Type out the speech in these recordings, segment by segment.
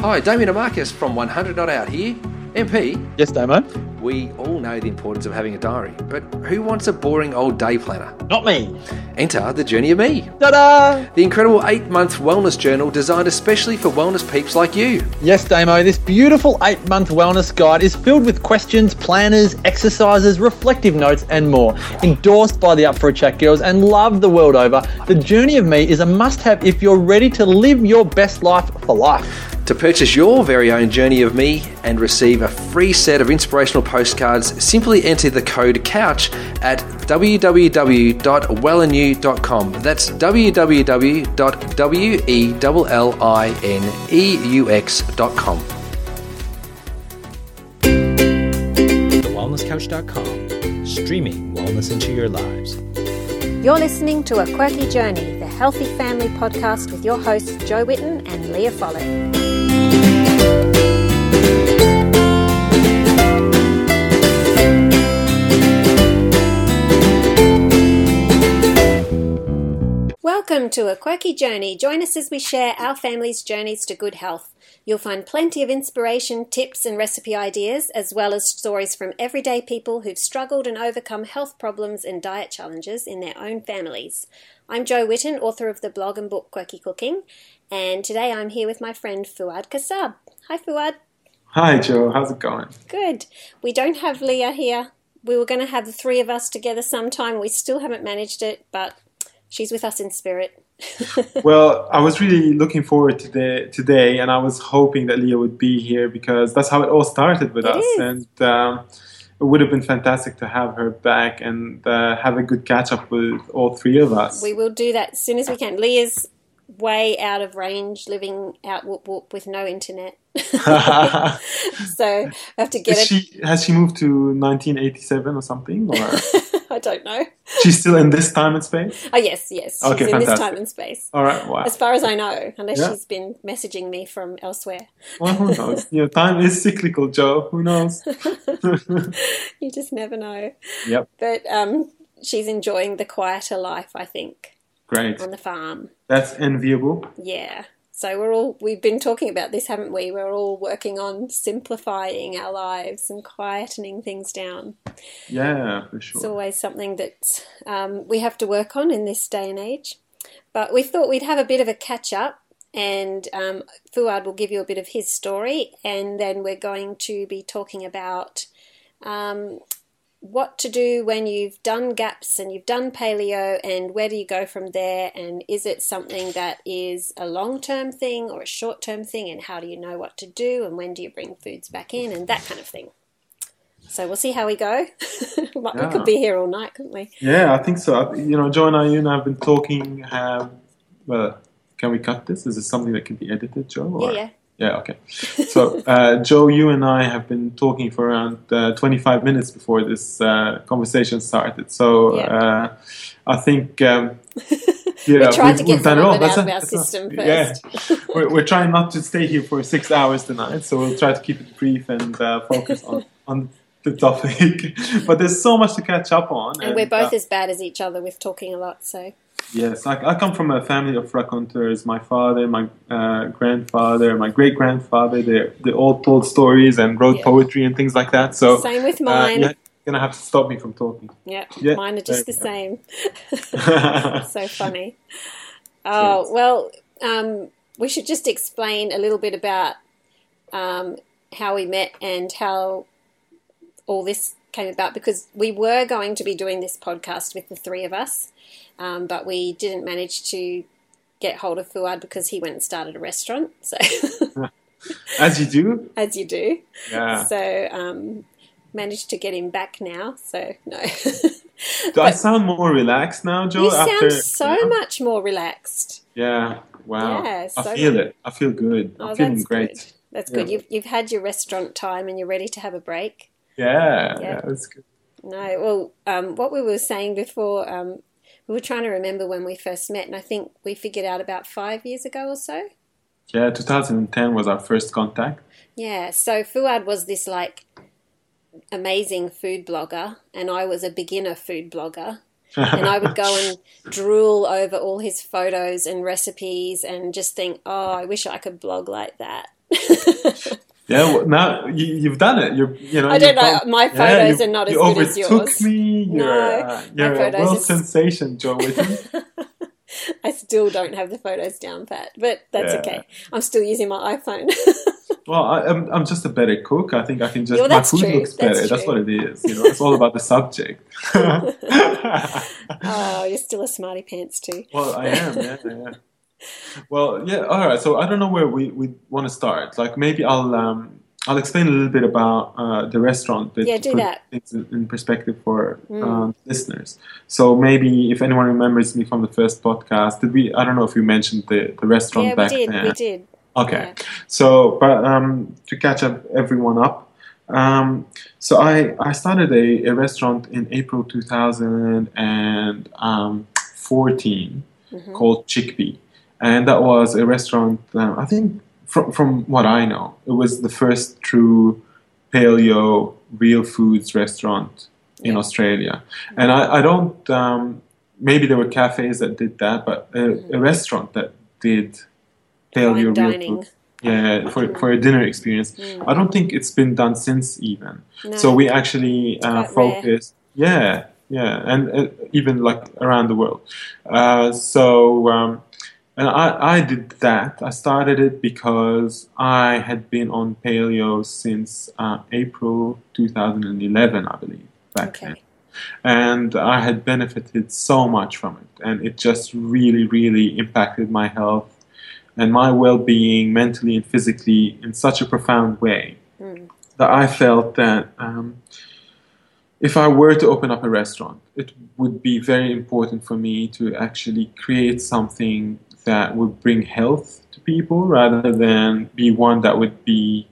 Hi, Damien Marcus from 100 Not Out here. MP, Yes, Damo. we all know the importance of having a diary, but who wants a boring old day planner? Not me. Enter the Journey of Me, Ta-da! the incredible eight month wellness journal designed especially for wellness peeps like you. Yes, Damo, this beautiful eight month wellness guide is filled with questions, planners, exercises, reflective notes, and more. Endorsed by the Up for a Chat girls and loved the world over, The Journey of Me is a must have if you're ready to live your best life for life. To purchase your very own Journey of Me and receive a free set of inspirational postcards, simply enter the code COUCH at www.wellinew.com. That's www.wellineeux.com. TheWellnessCouch.com, streaming wellness into your lives. You're listening to A Quirky Journey, the Healthy Family podcast with your hosts Jo Whitton and Leah Follett. Welcome to A Quirky Journey. Join us as we share our family's journeys to good health. You'll find plenty of inspiration, tips, and recipe ideas, as well as stories from everyday people who've struggled and overcome health problems and diet challenges in their own families. I'm Jo Whitton, author of the blog and book Quirky Cooking, and today I'm here with my friend Fouad Kassab. Hi, Fouad. Hi, Jo. How's it going? Good. We don't have Leah here. We were going to have the three of us together sometime. We still haven't managed it, but she's with us in spirit. Well, I was really looking forward to the, today, and I was hoping that Leah would be here because that's how it all started with It us. is. And um, it would have been fantastic to have her back and uh, have a good catch up with all three of us. We will do that as soon as we can. Leah's way out of range, living out whoop whoop with no internet. so I have to get Is it. she, has she moved to 1987 or something? Or I don't know. she's still in this time and space? Oh yes, yes. She's Okay, in this time and space. All right, wow. As far as I know, unless Yeah. she's been messaging me from elsewhere. Well, who knows? You know, time is cyclical, Jo. Who knows? You just never know. yep, But um, she's enjoying the quieter life, I think, great. on the farm. That's enviable. Yeah. So we're all we've been talking about this, haven't we? We're all working on simplifying our lives and quietening things down. Yeah, for sure. It's always something that um, we have to work on in this day and age. But we thought we'd have a bit of a catch up, and um, Fouad will give you a bit of his story, and then we're going to be talking about um, what to do when you've done gaps and you've done paleo, and where do you go from there, and is it something that is a long term thing or a short term thing, and how do you know what to do, and when do you bring foods back in, and that kind of thing. So we'll see how we go. we Yeah. could be here all night, couldn't we? Yeah, I think so. You know, Jo and I, you and I have been talking. Have well, can we cut this? Is this something that can be edited, Jo? Or- yeah. Yeah, okay. So, uh, Jo, you and I have been talking for around uh, 25 minutes before this uh, conversation started. So, Yeah. uh, I think. Um, you know, tried to get done all. That's out of our that's a- system Yeah, we're, we're trying not to stay here for six hours tonight, so we'll try to keep it brief and uh, focus on, on the topic. but there's so much to catch up on. And we're both uh, as bad as each other with talking a lot, so Yes, I, I come from a family of raconteurs. My father, my uh, grandfather, my great grandfather, they they all told stories and wrote poetry and things like that. So same with uh, mine. you're gonna have to stop me from talking. yeah, yeah, mine are just the same. so funny. Oh well, um, we should just explain a little bit about um, how we met and how all this came about because we were going to be doing this podcast with the three of us, um, but we didn't manage to get hold of Fouad because he went and started a restaurant. So, As you do, as you do, yeah. so um, managed to get him back now. So no, Do I sound more relaxed now, Jo? you sound after, so yeah? much more relaxed. Yeah. Wow. Yeah, so I feel it. I feel good. Oh, I'm feeling great. good. That's good. Yeah. You've you've had your restaurant time and you're ready to have a break. Yeah, Yeah. that's good. No, well, um, what we were saying before, um, we were trying to remember when we first met, and I think we figured out about five years ago or so. Yeah, 2010 was our first contact. Yeah, so Fouad was this like amazing food blogger, and I was a beginner food blogger. and I would go and drool over all his photos and recipes and just think, oh, I wish I could blog like that. Yeah, well, now you, you've done it. You're, you know. I don't know. My photos you, are not as good as overtook yours. me. You're, No, uh, you're a world is- sensation, Jo I still don't have the photos down pat, but that's Yeah. okay. I'm still using my iPhone. well, I, I'm, I'm just a better cook. I think I can just well, my that's food true. looks better. That's true. what it is. You know, it's all about the subject. oh, you're still a smarty pants too. Well, I am, yeah, yeah. Well, yeah, all right. So I don't know where we, we want to start. Like maybe I'll um, I'll explain a little bit about uh, the restaurant. Yeah, do that. Things in, in perspective for um, listeners. So maybe if anyone remembers me from the first podcast, did we? I don't know if we mentioned the, the restaurant Yeah, we back did. then. We did. Okay. Yeah. So, but um, to catch up everyone up, um, so I, I started a, a restaurant in April 2014 Mm-hmm. called Chickpea. And that was a restaurant, um, I think, from, from what I know, it was the first true paleo real foods restaurant in Yeah. Australia. And I, I don't, um, maybe there were cafes that did that, but a, a restaurant that did paleo real dining. foods. Yeah, for, for a dinner experience. I don't think it's been done since even. No. So we actually uh, focus. Yeah, yeah, and uh, even like around the world. Uh, so um, and I, I did that. I started it because I had been on paleo since uh, April 2011, I believe, back then Okay. and I had benefited so much from it, and it just really, really impacted my health and my well-being, mentally and physically, in such a profound way that I felt that um, if I were to open up a restaurant, it would be very important for me to actually create something that would bring health to people rather than be one that would be,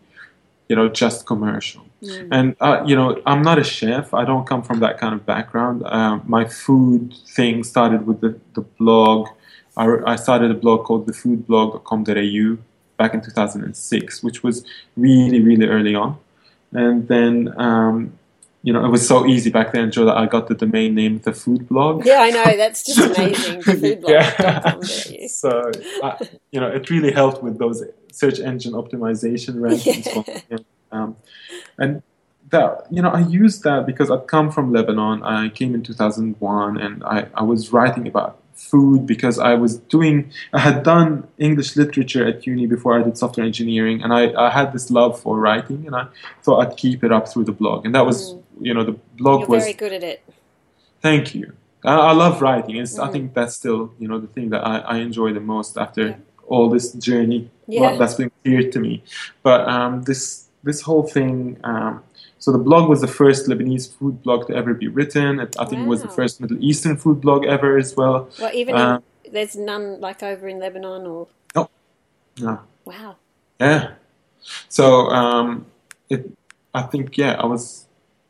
you know, just commercial. And uh, you know, I'm not a chef. I don't come from that kind of background. Um, my food thing started with the, the blog. I, I started a blog called the food blog thefoodblog.com.au back in 2006, which was really, really early on. And then, um, you know, it was so easy back then, Jo, that I got the domain name The Food Blog. Yeah, I know. That's just amazing. The food blog. Yeah. So, I, you know, it really helped with those search engine optimization rankings. Yeah. Um, and that, you know, I used that because I'd come from Lebanon. I came in 2001 and I, I was writing about food because I was doing, I had done English literature at uni before I did software engineering. And I, I had this love for writing and I thought I'd keep it up through the blog. And that was, you know, the blog You're was very good at it. Thank you. I, I love writing. It's, I Mhm. think that's still, you know, the thing that I, I enjoy the most after Yeah. all this journey Yeah. well, that's been clear to me. But um, this this whole thing. Um, so the blog was the first Lebanese food blog to ever be written. It, I think it was the first Middle Eastern food blog ever as well. Well, even Uh, in, there's none like over in Lebanon or Yeah. wow. Yeah. So um, it, I think yeah, I was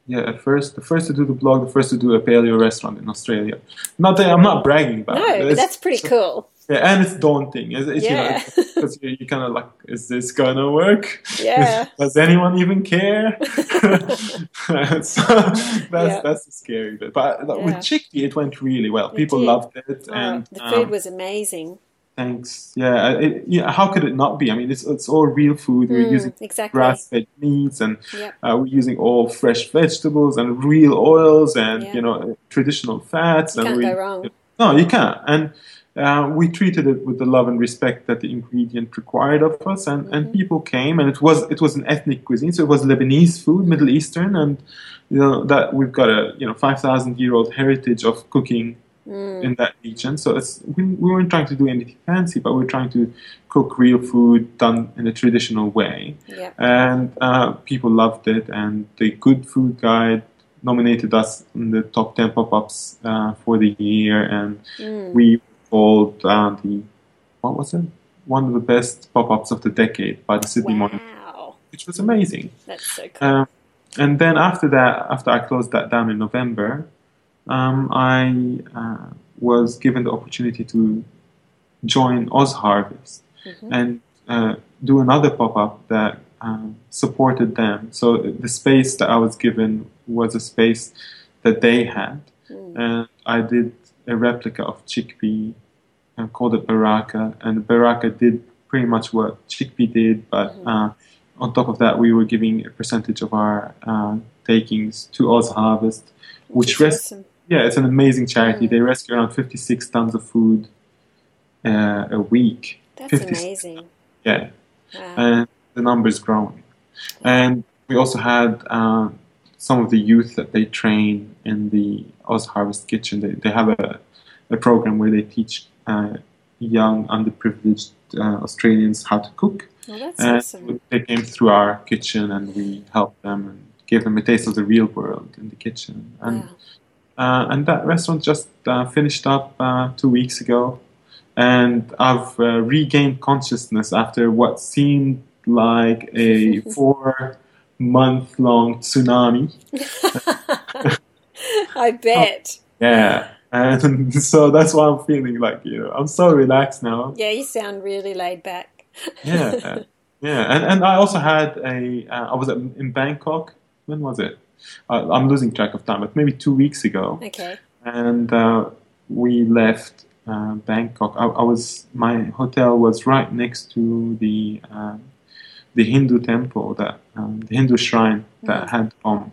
yeah at first the first to do the blog, the first to do a paleo restaurant in Australia. Not that I'm not bragging about No, it. but It's- that's pretty cool. Yeah, and it's daunting. It's, it's, Yeah. you know, because you, kind of like, is this gonna work? Yeah. Does anyone even care? so that's Yeah. that's the scary bit. But like, with Yeah. chickpea, it went really well. People loved it, Oh, and the food um, was amazing. Thanks. Yeah, it, yeah. How could it not be? I mean, it's it's all real food. We're Mm, using exactly. grass-fed meats, and Yep. uh, we're using all fresh vegetables and real oils, and Yeah. you know traditional fats. You and can't we, go wrong. no, you can't. And uh, we treated it with the love and respect that the ingredient required of us, and, Mm-hmm. and people came, and it was it was an ethnic cuisine, so it was Lebanese food, Middle Eastern, and you know that we've got a you know five thousand year old heritage of cooking Mm. in that region. So it's we, we weren't trying to do anything fancy, but we are trying to cook real food done in a traditional way, Yep. and uh, people loved it. And the Good Food Guide nominated us in the top ten pop-ups uh, for the year, and Mm. we called uh, the what was it? One of the best pop-ups of the decade by the Sydney Morning, Wow. which was amazing. That's so cool. Um, and then after that, after I closed that down in November, um, I uh, was given the opportunity to join Oz Harvest Mm-hmm. and uh, do another pop-up that um, supported them. So the space that I was given was a space that they had, Mm. and I did a replica of chickpea and called it Baraka, and Baraka did pretty much what Chickpea did, but uh, on top of that, we were giving a percentage of our uh, takings to Oz Harvest, which is res- awesome. Yeah, it's an amazing charity. Mm. They rescue around 56 tons of food uh, a week. That's 50 amazing. Yeah, Wow. and the number is growing. And we also had uh, some of the youth that they train in the Oz Harvest Kitchen. They, they have a, a program where they teach uh, young, underprivileged uh, Australians how to cook. well, that's And awesome. they came through our kitchen and we helped them and gave them a taste of the real world in the kitchen. And, Wow. Uh, and that restaurant just uh, finished up uh, two weeks ago. And I've uh, regained consciousness after what seemed like a four month long tsunami. I bet. Yeah. And so that's why I'm feeling like, you know, I'm so relaxed now. Yeah, you sound really laid back. yeah, yeah, and and I also had a. Uh, I was in Bangkok. When was it? Uh, I'm losing track of time, but maybe two weeks ago. Okay. And uh, we left uh, Bangkok. I, I was my hotel was right next to the um, the Hindu temple that um, the Hindu shrine that had bomb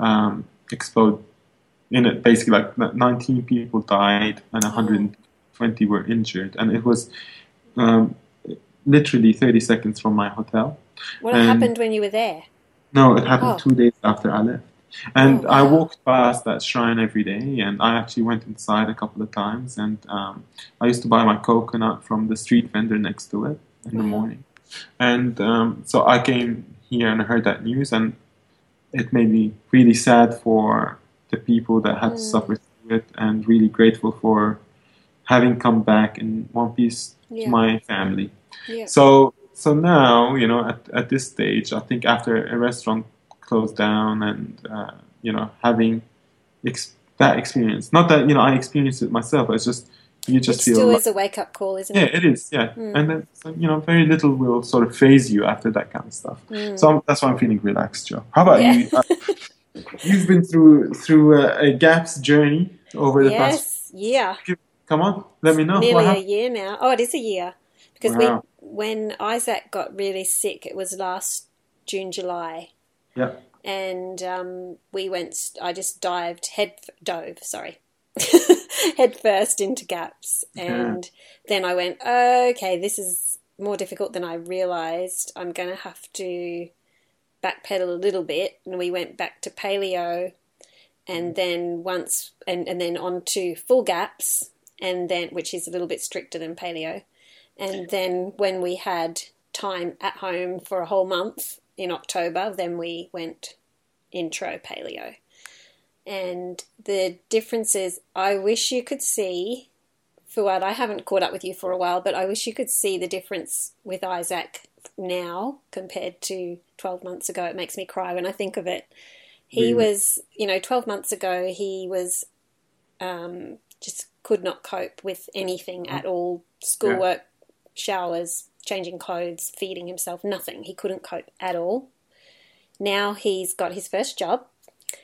um, explode in it. Basically, like 19 people died and 120 were injured, and it was um, literally 30 seconds from my hotel. What Um, happened when you were there? No, it happened Oh. two days after I left. And Oh, I walked past that shrine every day, and I actually went inside a couple of times. And um, I used to buy my coconut from the street vendor next to it in the morning. And um, so I came here and I heard that news, and it made me really sad for the people that had Mm. suffer through it, and really grateful for having come back in one piece Yeah. to my family. Yeah. So so now you know at, at this stage, I think after a restaurant closed down and uh, you know having ex- that experience, not that you know I experienced it myself, it's just you just it feel still like, is a wake up call, isn't yeah, it? Yeah, it is yeah, Mm. and then so, you know very little will sort of phase you after that kind of stuff. Mm. So I'm, that's why I'm feeling relaxed, Jo. How about Yeah. you? Uh, you've been through through a, a GAPS journey over the past. yes, yeah. Come on, let me know. what Nearly a year now. Oh, it is a year. Because Wow. we, when Isaac got really sick, it was last June, July. Yeah. and um, we went. I just dived head dove, sorry, head first into gaps, and then I went, okay, this is more difficult than I realised. I'm going to have to backpedal a little bit, and we went back to paleo, and then once, and and then on to full gaps, and then which is a little bit stricter than paleo, and then when we had time at home for a whole month in October, then we went intro paleo. And the differences, I wish you could see, Fouad, I haven't caught up with you for a while, but I wish you could see the difference with Isaac now compared to 12 months ago. It makes me cry when I think of it. He Really? was, you know, 12 months ago, he was um, just could not cope with anything at all schoolwork, showers, changing clothes, feeding himself, nothing. He couldn't cope at all. Now he's got his first job.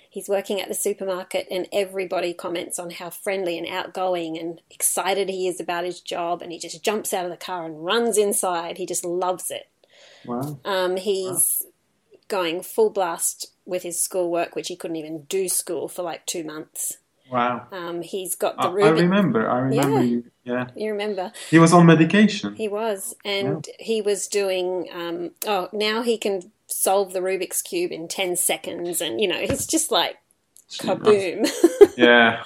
He's working at the supermarket, and everybody comments on how friendly and outgoing and excited he is about his job. And he just jumps out of the car and runs inside. He just loves it. Wow. Um, he's going full blast with his schoolwork, which he couldn't even do school for like two months. Wow. Um, he's got the I remember. I remember Yeah. you. Yeah. You remember? He was on medication. He was, and he was doing. Um, oh, now he can solve the Rubik's cube in ten seconds, and you know, he's just like kaboom. Yeah.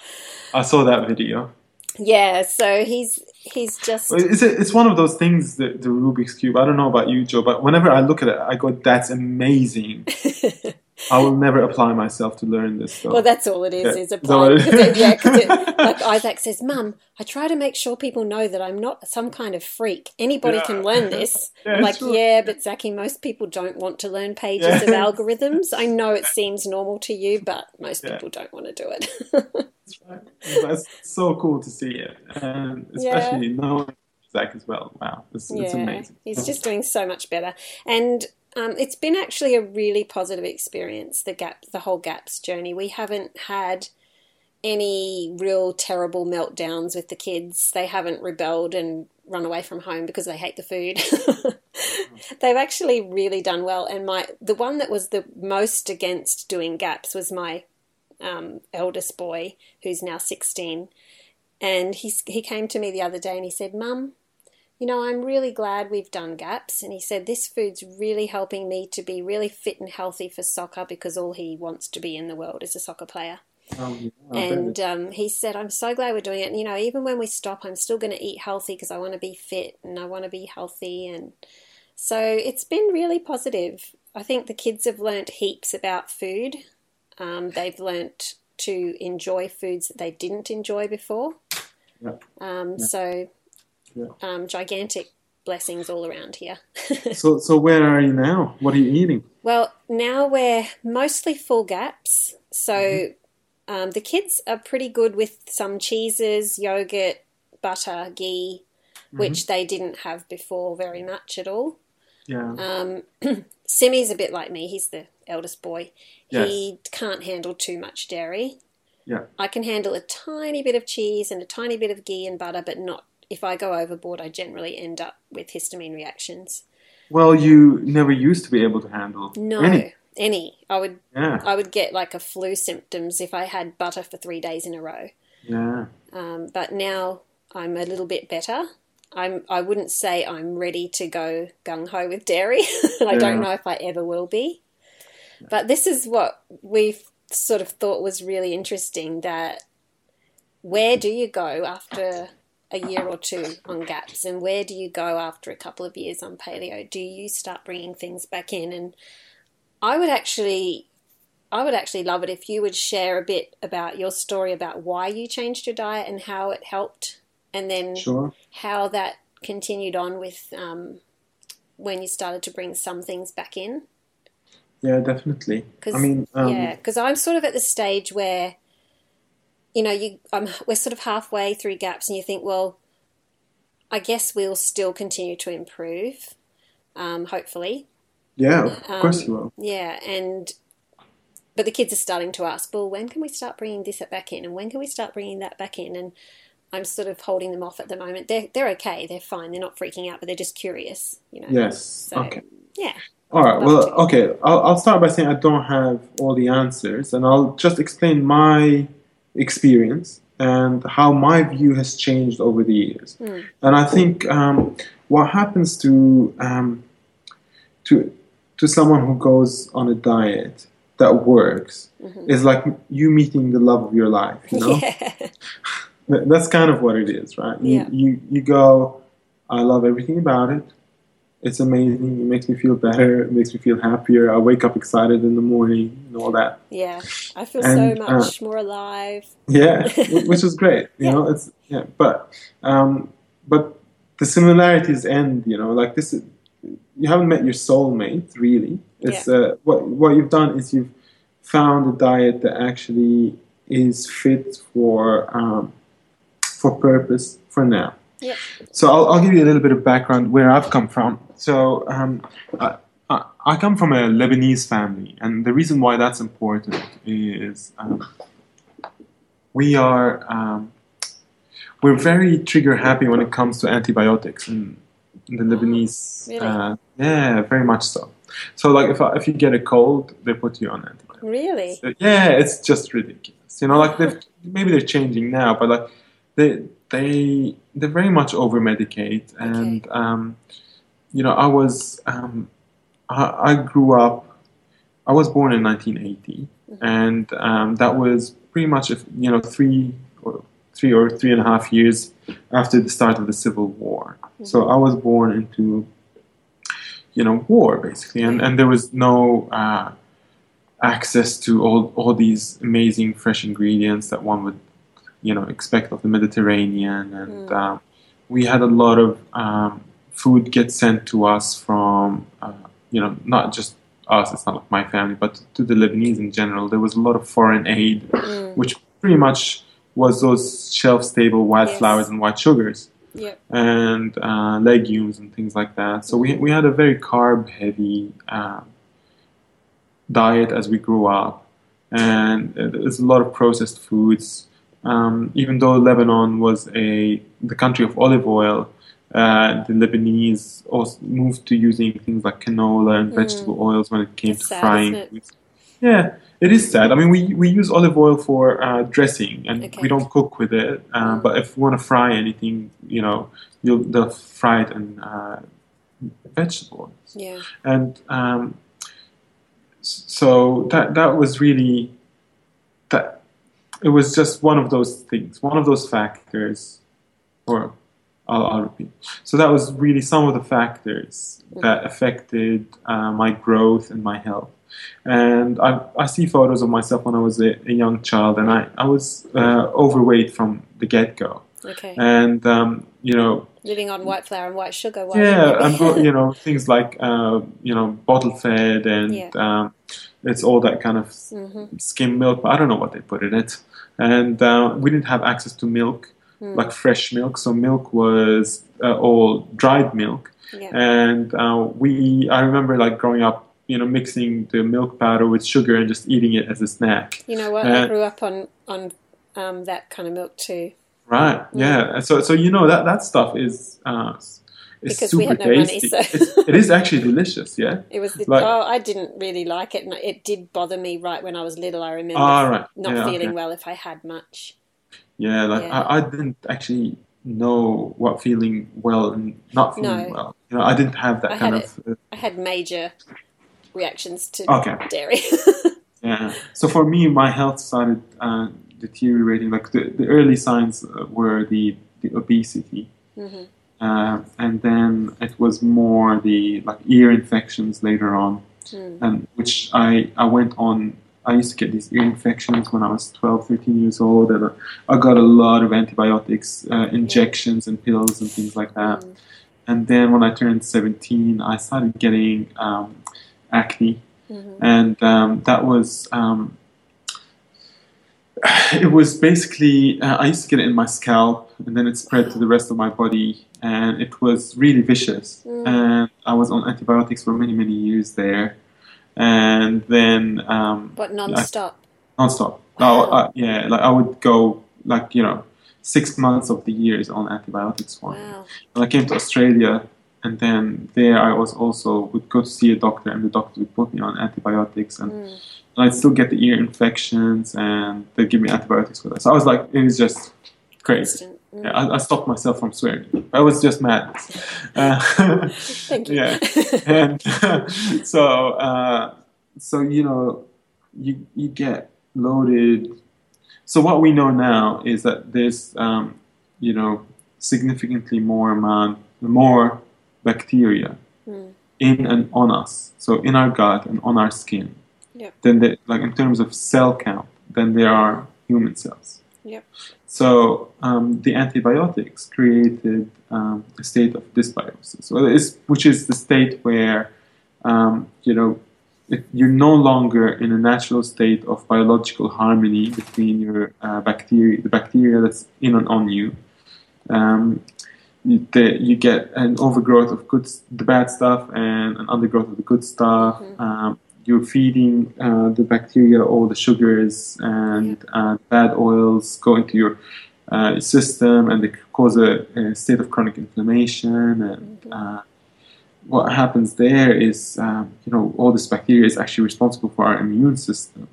I saw that video. yeah, so he's he's just It's, it's one of those things, the, the Rubik's Cube. I don't know about you, Jo, but whenever I look at it, I go, that's amazing. I will never apply myself to learn this stuff. well, that's all it is. Yeah. Is applying. 'cause it- yeah, 'cause it- like Isaac says, "Mum, I try to make sure people know that I'm not some kind of freak. Anybody Yeah. can learn this." Yeah, I'm like, sure. yeah, but Zachy, most people don't want to learn pages Yeah. of algorithms. I know it seems normal to you, but most Yeah. people don't want to do it. That's right. That's so cool to see it. And especially knowing Zach as well. Wow. It's, it's amazing. He's just doing so much better. And um, it's been actually a really positive experience, the gap the whole gaps journey. We haven't had any real terrible meltdowns with the kids. They haven't rebelled and run away from home because they hate the food. They've actually really done well. And my the one that was the most against doing gaps was my um, eldest boy, who's now sixteen. And he he came to me the other day and he said, "Mum, you know, I'm really glad we've done gaps. And he said, This food's really helping me to be really fit and healthy for soccer because all he wants to be in the world is a soccer player. Um, and um, he said, I'm so glad we're doing it. And, you know, even when we stop, I'm still going to eat healthy because I want to be fit and I want to be healthy. And so it's been really positive. I think the kids have learnt heaps about food. Um, they've learnt to enjoy foods that they didn't enjoy before. Um. So Yeah. um, gigantic blessings all around here. so so where are you now? What are you eating? well, now we're mostly full gaps. So um, the kids are pretty good with some cheeses, yogurt, butter, ghee, which they didn't have before very much at all. Yeah. Um, Simmy's a bit like me. He's the eldest boy. Yes. He can't handle too much dairy. Yeah. I can handle a tiny bit of cheese and a tiny bit of ghee and butter, but not if I go overboard. I generally end up with histamine reactions. Well, you never used to be able to handle No, any. any. I would Yeah. I would get like a flu symptoms if I had butter for three days in a row. Yeah. Um, but now I'm a little bit better. I'm. I wouldn't say I'm ready to go gung ho with dairy. I Yeah. don't know if I ever will be. But this is what we've sort of thought was really interesting. That where do you go after a year or two on gaps, and where do you go after a couple of years on paleo? Do you start bringing things back in? And I would actually I would actually love it if you would share a bit about your story about why you changed your diet and how it helped, and then Sure. how that continued on with um, when you started to bring some things back in. Yeah, definitely. Cause, I mean, um, yeah, because I'm sort of at the stage where, you know, you I'm, we're sort of halfway through gaps, and you think, well, I guess we'll still continue to improve, um, hopefully. yeah, of course Um, you will. Yeah, and but the kids are starting to ask, well, when can we start bringing this back in, and when can we start bringing that back in? And I'm sort of holding them off at the moment. They're they're okay, they're fine, they're not freaking out, but they're just curious, you know. Yes. So okay. yeah, All right. Well, to. okay. I'll, I'll start by saying I don't have all the answers, and I'll just explain my experience and how my view has changed over the years. Hmm. And I think um, what happens to um, to to someone who goes on a diet that works Mhm. is like you meeting the love of your life. You know, yeah, that's kind of what it is, right? You, Yeah. you you go, I love everything about it. It's amazing. It makes me feel better. It makes me feel happier. I wake up excited in the morning and all that. yeah. I feel And, so uh, much more alive. Yeah, which is great. You Yeah. know, it's yeah, but um, but the similarities end. You know, like this. Is, you haven't met your soulmate, really. It's uh, what what you've done is you've found a diet that actually is fit for um, for purpose for now. Yeah. So I'll, I'll give you a little bit of background where I've come from. So um, I, I, I come from a Lebanese family, and the reason why that's important is um, we are um, we're very trigger happy when it comes to antibiotics in, in the Lebanese. Really? Uh, yeah, very much so. So like if I, if you get a cold, they put you on antibiotics. Really? So, yeah, it's just ridiculous. You know, like they've maybe they're changing now, but like they they they very much over medicate, and um, you know, I was um, I, I grew up. I was born in 1980, and um, that was pretty much if you know three or three or three and a half years after the start of the Civil War. So I was born into you know war basically, and and there was no. Uh, access to all all these amazing fresh ingredients that one would you know expect of the Mediterranean, and Mm. um, we had a lot of um, food get sent to us from uh, you know not just us. It's not like my family, but to the Lebanese in general. There was a lot of foreign aid, Mm. which pretty much was those shelf stable wild Yes. flowers and white sugars Yep. and uh, legumes and things like that. So we we had a very carb heavy um, diet as we grew up, and uh, there's a lot of processed foods. Um, even though Lebanon was a the country of olive oil, uh, the Lebanese also moved to using things like canola and vegetable oils when it came It's to sad, frying. it? Yeah, it is sad. I mean, we, we use olive oil for uh, dressing, and Okay. we don't cook with it. Uh, Mm. But if you want to fry anything, you know, you'll they'll fry it in uh, vegetable oils Yeah. and um, so that that was really it was just one of those things, one of those factors, or I'll, I'll repeat. So that was really some of the factors that affected uh, my growth and my health. And I, I see photos of myself when I was a, a young child, and I, I was uh, overweight from the get go. Okay. And, um, you know, Living on white flour and white sugar. yeah, and you know things like uh, you know bottle fed and Yeah. um, it's all that kind of Mhm. skim milk. But I don't know what they put in it, and uh, we didn't have access to milk Hmm. like fresh milk, so milk was uh, all dried milk, Yeah. and uh, we I remember like growing up. You know, mixing the milk powder with sugar and just eating it as a snack. You know what? I Uh, grew up on on um, that kind of milk too. Right. Yeah. And So so you know that that stuff is is Because super we had no money, so- It's- actually delicious. Yeah. It was the, Like- oh, I didn't really like it, and it did bother me right when I was little. I remember Ah, right. not Yeah, feeling okay. well if I had much. Yeah, like Yeah. I, I didn't actually know what feeling well and not feeling No. well. You know, I didn't have that I kind of uh, I had major reactions to Okay. dairy. yeah. So for me, my health started uh, deteriorating. Like the, the early signs uh, were the the obesity, Mhm. Uh, and then it was more the like ear infections later on, Mm. and which I I went on. I used to get these ear infections when I was 12, 13 years old, and I got a lot of antibiotics, uh, injections, and pills and things like that. Mm. And then when I turned 17, I started getting um, acne. Mhm. And um, that was, um, it was basically, uh, I used to get it in my scalp and then it spread to the rest of my body. And it was really vicious. Mm. And I was on antibiotics for many, many years there. And then, um, What non-stop? nonstop. Wow. Oh, uh, yeah, like I would go, like, you know, six months of the years on antibiotics for. Wow. And I came to Australia, and then there I was also would go to see a doctor, and the doctor would put me on antibiotics, and, Mm. and I'd still get the ear infections, and they'd give me antibiotics for that. So I was like, it was just crazy. Constant. Yeah, I, I stopped myself from swearing. I was just mad. Uh, Thank you. yeah, and so uh, so you know you you get loaded. So what we know now is that there's um, you know significantly more amount more bacteria Mm. in and on us. So in our gut and on our skin. Yep. Then the, like in terms of cell count, than there are human cells. Yep. So um, the antibiotics created um, a state of dysbiosis, which is the state where um, you know if you're no longer in a natural state of biological harmony between your uh, bacteria, the bacteria that's in and on you. Um, you, the, you get an overgrowth of good, the bad stuff, and an undergrowth of the good stuff. Um, you're feeding uh, the bacteria all the sugars and uh, bad oils go into your uh, system, and they cause a, a state of chronic inflammation. And uh, what happens there is, um, you know, all this bacteria is actually responsible for our immune system.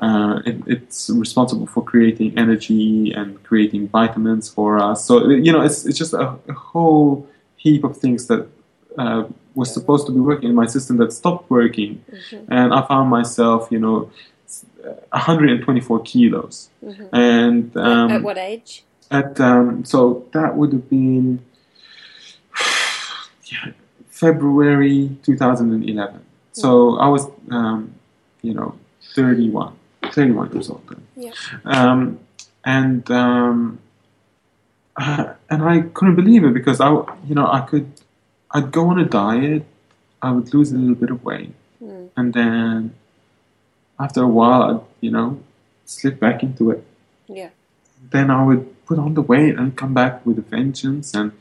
Uh, it, it's responsible for creating energy and creating vitamins for us. So you know, it's it's just a, a whole heap of things that uh, was supposed to be working in my system that stopped working, Mhm. and I found myself, you know, 124 kilos, Mhm. and um, At what age? at um, so that would have been yeah, February 2011. So I was, um, you know, 31, 31 years old then. Yeah. Um, and um, uh, and I couldn't believe it because I, you know, I could, I'd go on a diet, I would lose a little bit of weight, Mm. and then after a while, I'd, you know, slip back into it Yeah. then I would put on the weight and come back with a vengeance, and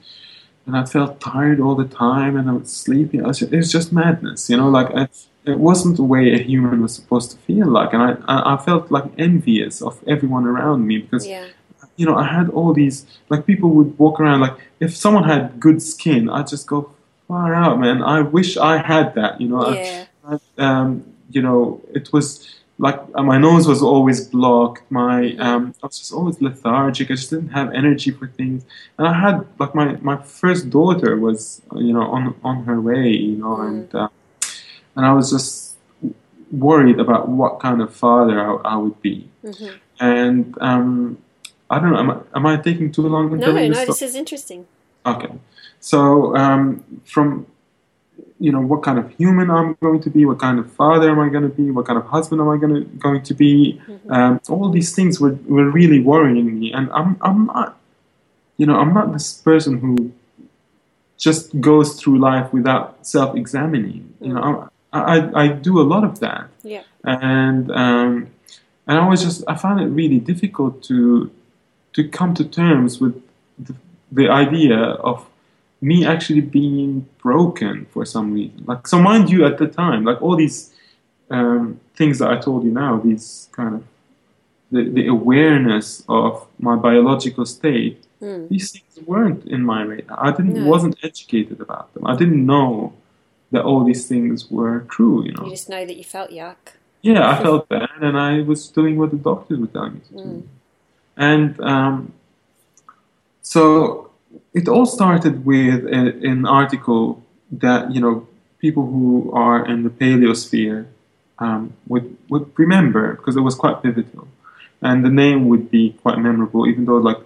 and I felt tired all the time, and I was sleepy. I was it was just madness, you know. Like it's, it wasn't the way a human was supposed to feel like, and I, I, I felt like envious of everyone around me because Yeah. you know I had all these like people would walk around like if someone had good skin, I'd just go far out, man. I wish I had that, you know. I- Yeah. um, you know, it was like uh, my nose was always blocked. My um, I was just always lethargic. I just didn't have energy for things. And I had like my, my first daughter was you know on on her way, you know, and uh, and I was just worried about what kind of father I, I would be. Mhm. And um, I don't know. Am I, am I taking too long? No, no, this this is interesting. Okay. So, um, from, you know, what kind of human I'm going to be, what kind of father am I going to be, what kind of husband am I going to, going to be, um, all these things were, were really worrying me. And I'm, I'm not, you know, I'm not this person who just goes through life without self-examining. You know, I, I, I do a lot of that Yeah. and um, and I was just I found it really difficult to to come to terms with the, the idea of me actually being broken for some reason. Like so, mind you, at the time, like all these um, things that I told you now, these kind of the, the awareness of my biological state. Mm. These things weren't in my radar. I didn't No. wasn't educated about them. I didn't know that all these things were true. You know. You just know that you felt yuck. Yeah, I felt bad, and I was doing what the doctors were telling me to do. Mm. And um, so it all started with a, an article that you know people who are in the paleosphere um, would would remember because it was quite pivotal, and the name would be quite memorable, even though like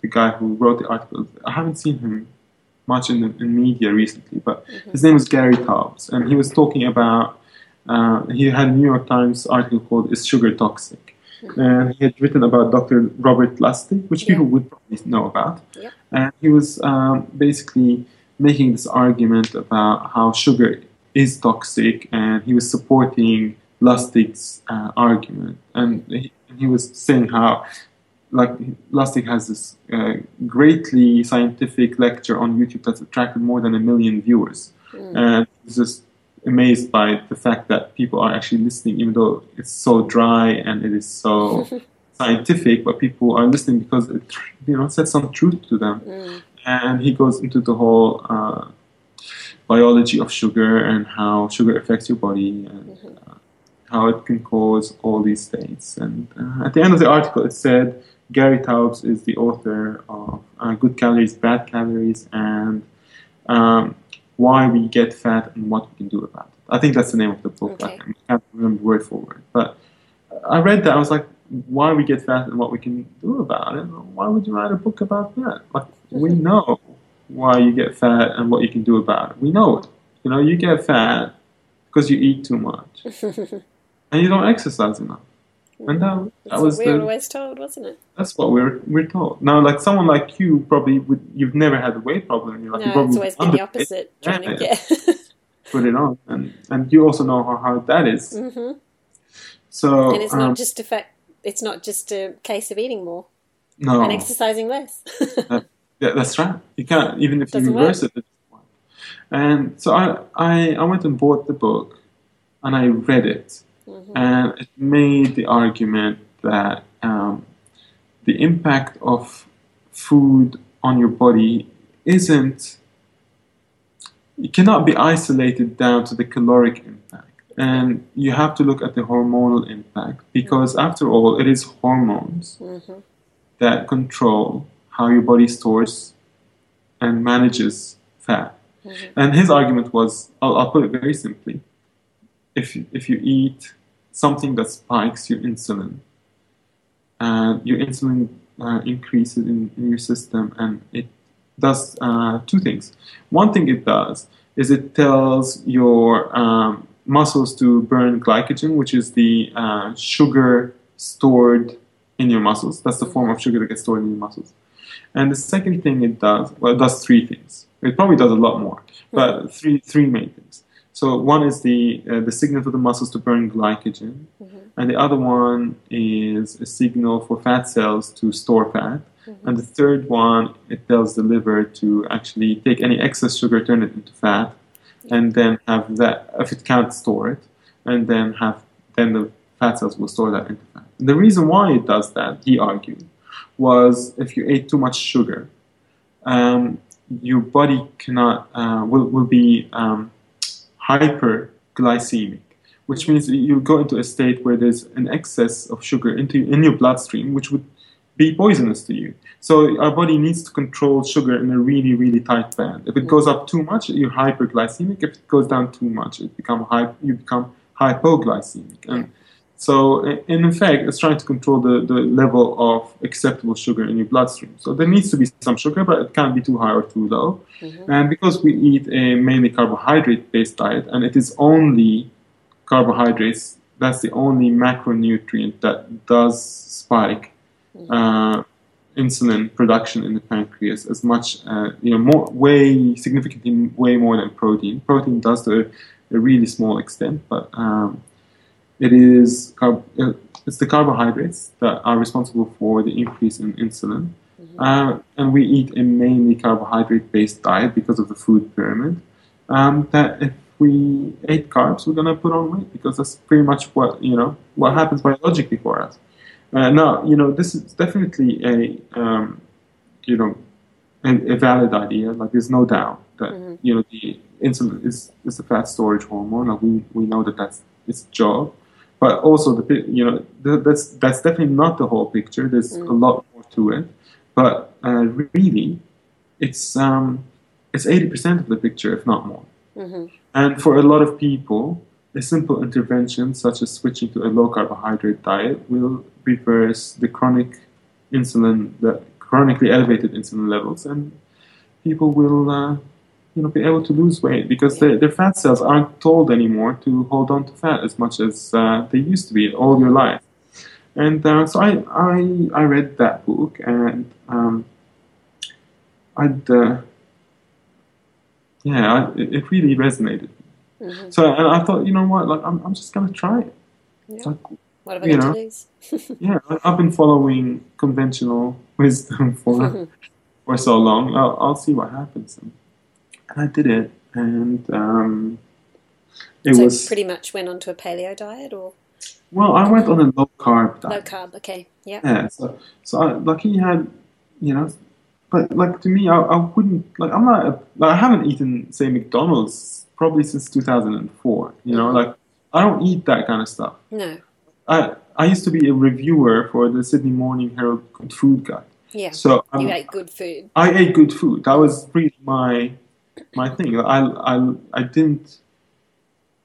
the guy who wrote the article, I haven't seen him much in the in media recently, but his name was Gary Taubes, and he was talking about. Uh, he had a New York Times article called "Is Sugar Toxic?" And he had written about Dr. Robert Lustig, which people Yeah. would probably know about. Yep. And he was um, basically making this argument about how sugar is toxic, and he was supporting Lustig's uh, argument. And he, he was saying how, like, Lustig has this uh, greatly scientific lecture on YouTube that's attracted more than a million viewers. And he's just amazed by the fact that people are actually listening, even though it's so dry and it is so scientific, but people are listening because it, you know, says some truth to them. Mm. And he goes into the whole uh, biology of sugar and how sugar affects your body and uh, how it can cause all these states. And uh, at the end of the article, it said Gary Taubes is the author of uh, Good Calories, Bad Calories, and um, Why We Get Fat and What We Can Do About it. I think that's the name of the book. Okay. I can't remember word for word. But I read that. I was like, why we get fat and what we can do about it. Why would you write a book about that? Like, we know why you get fat and what you can do about it. We know it. You know, you get fat because you eat too much and you don't exercise enough. And that, that was what we were always told, wasn't it? that's what we're we're told. Now, like someone like you, probably would you've never had a weight problem. You're like, you no, probably it's always been the opposite. Trying to Yeah, get. put it on, and and you also know how hard that is. hmm So And it's um, not just a fact. It's not just a case of eating more no, and exercising less. Yeah, that's right. You can't even if you Doesn't reverse it. it. And so I, I I went and bought the book, and I read it, Mm-hmm. and it made the argument that um, the impact of food on your body isn't. It cannot be isolated down to the caloric impact, and you have to look at the hormonal impact because, after all, it is hormones hmm that control how your body stores and manages fat. And his argument was, I'll, I'll put it very simply, if you, if you eat something that spikes your insulin, and your insulin uh, increases in, in your system, and it does uh, two things. One thing it does is it tells your um, muscles to burn glycogen, which is the uh, sugar stored in your muscles. That's the form of sugar that gets stored in your muscles. And the second thing it does, well, it does three things. It probably does a lot more, but three three main things. So one is the uh, the signal to the muscles to burn glycogen, and the other one is a signal for fat cells to store fat, and the third one it tells the liver to actually take any excess sugar, turn it into fat, and then have that if it can't store it, and then have then the fat cells will store that into fat. The reason why it does that, he argued, was if you ate too much sugar, um, your body cannot uh, will will be um, hyperglycemic, which means you go into a state where there's an excess of sugar into in your bloodstream, which would be poisonous to you. So our body needs to control sugar in a really, really tight band. If it goes up too much, you're hyperglycemic. If it goes down too much, it become hy- you become hypoglycemic. And so, and in effect, it's trying to control the, the level of acceptable sugar in your bloodstream. So there needs to be some sugar, but it can't be too high or too low. And because we eat a mainly carbohydrate-based diet, and it is only carbohydrates, that's the only macronutrient that does spike uh, insulin production in the pancreas as much, uh, you know, more, way significantly, way more than protein. Protein does to a, a really small extent, but um, it is uh, it's the carbohydrates that are responsible for the increase in insulin. Uh, and we eat a mainly carbohydrate-based diet because of the food pyramid. Um, that if we ate carbs, we're gonna put on weight because that's pretty much what you know what happens biologically for us. Uh, now, you know, this is definitely a, um, you know, a, a valid idea. Like, there's no doubt that, you know, the insulin is, is a fat storage hormone. Like, we, we know that that's its job. But also, the you know, th- that's, that's definitely not the whole picture. There's a lot more to it. But uh, really, it's, um, it's 80% of the picture, if not more. And for a lot of people, a simple intervention such as switching to a low carbohydrate diet will reverse the chronic insulin, the chronically elevated insulin levels, and people will, uh, you know, be able to lose weight because their, their fat cells aren't told anymore to hold on to fat as much as uh, they used to be all your life. And uh, so I, I, I read that book and um, I'd, uh, yeah, I, it really resonated. So and I thought, you know what, like I'm, I'm just gonna try it. Yeah. Like, What have I You got know. yeah, I've been following conventional wisdom for for so long. I'll, I'll see what happens, and, and I did it, and um, it so was pretty much went onto a paleo diet or well. I went on a low carb diet. low carb. Okay, yeah. Yeah, so so I, like he had, you know, but like to me, I, I wouldn't like I'm not a, like, I haven't eaten say McDonald's probably since 2004. You know, like I don't eat that kind of stuff. No, I I used to be a reviewer for the Sydney Morning Herald Food Guide. yeah. So um, you ate good food. I ate good food. That was really my my thing. I I I didn't.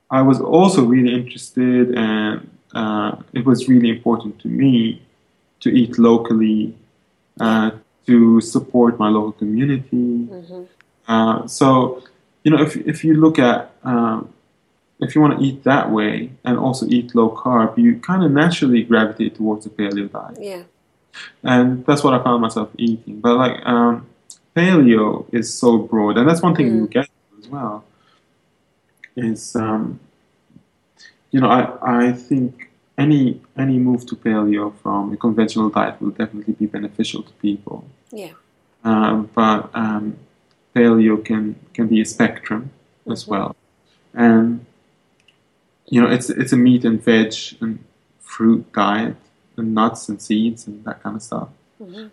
I was also really interested, and uh, it was really important to me to eat locally, uh, to support my local community. Uh, so, you know, if if you look at um, if you want to eat that way and also eat low carb, you kind of naturally gravitate towards a paleo diet Yeah, and that's what I found myself eating. But like um, paleo is so broad, and that's one thing you get as well. Is um, you know I I think any any move to paleo from a conventional diet will definitely be beneficial to people. yeah, Um, but um, paleo can can be a spectrum as well, and you know it's it's a meat and veg and fruit diet and nuts and seeds and that kind of stuff.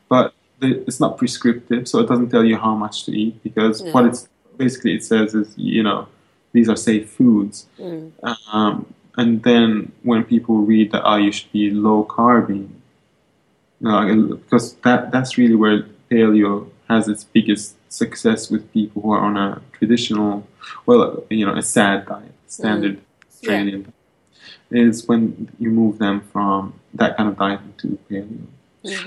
But the, it's not prescriptive, so it doesn't tell you how much to eat because No. what it's basically it says is you know these are safe foods. Um, and then when people read that oh you should be low carby, you know, because that that's really where paleo has its biggest success with people who are on a traditional, well, you know, a sad diet, standard Australian diet, is when you move them from that kind of diet into paleo.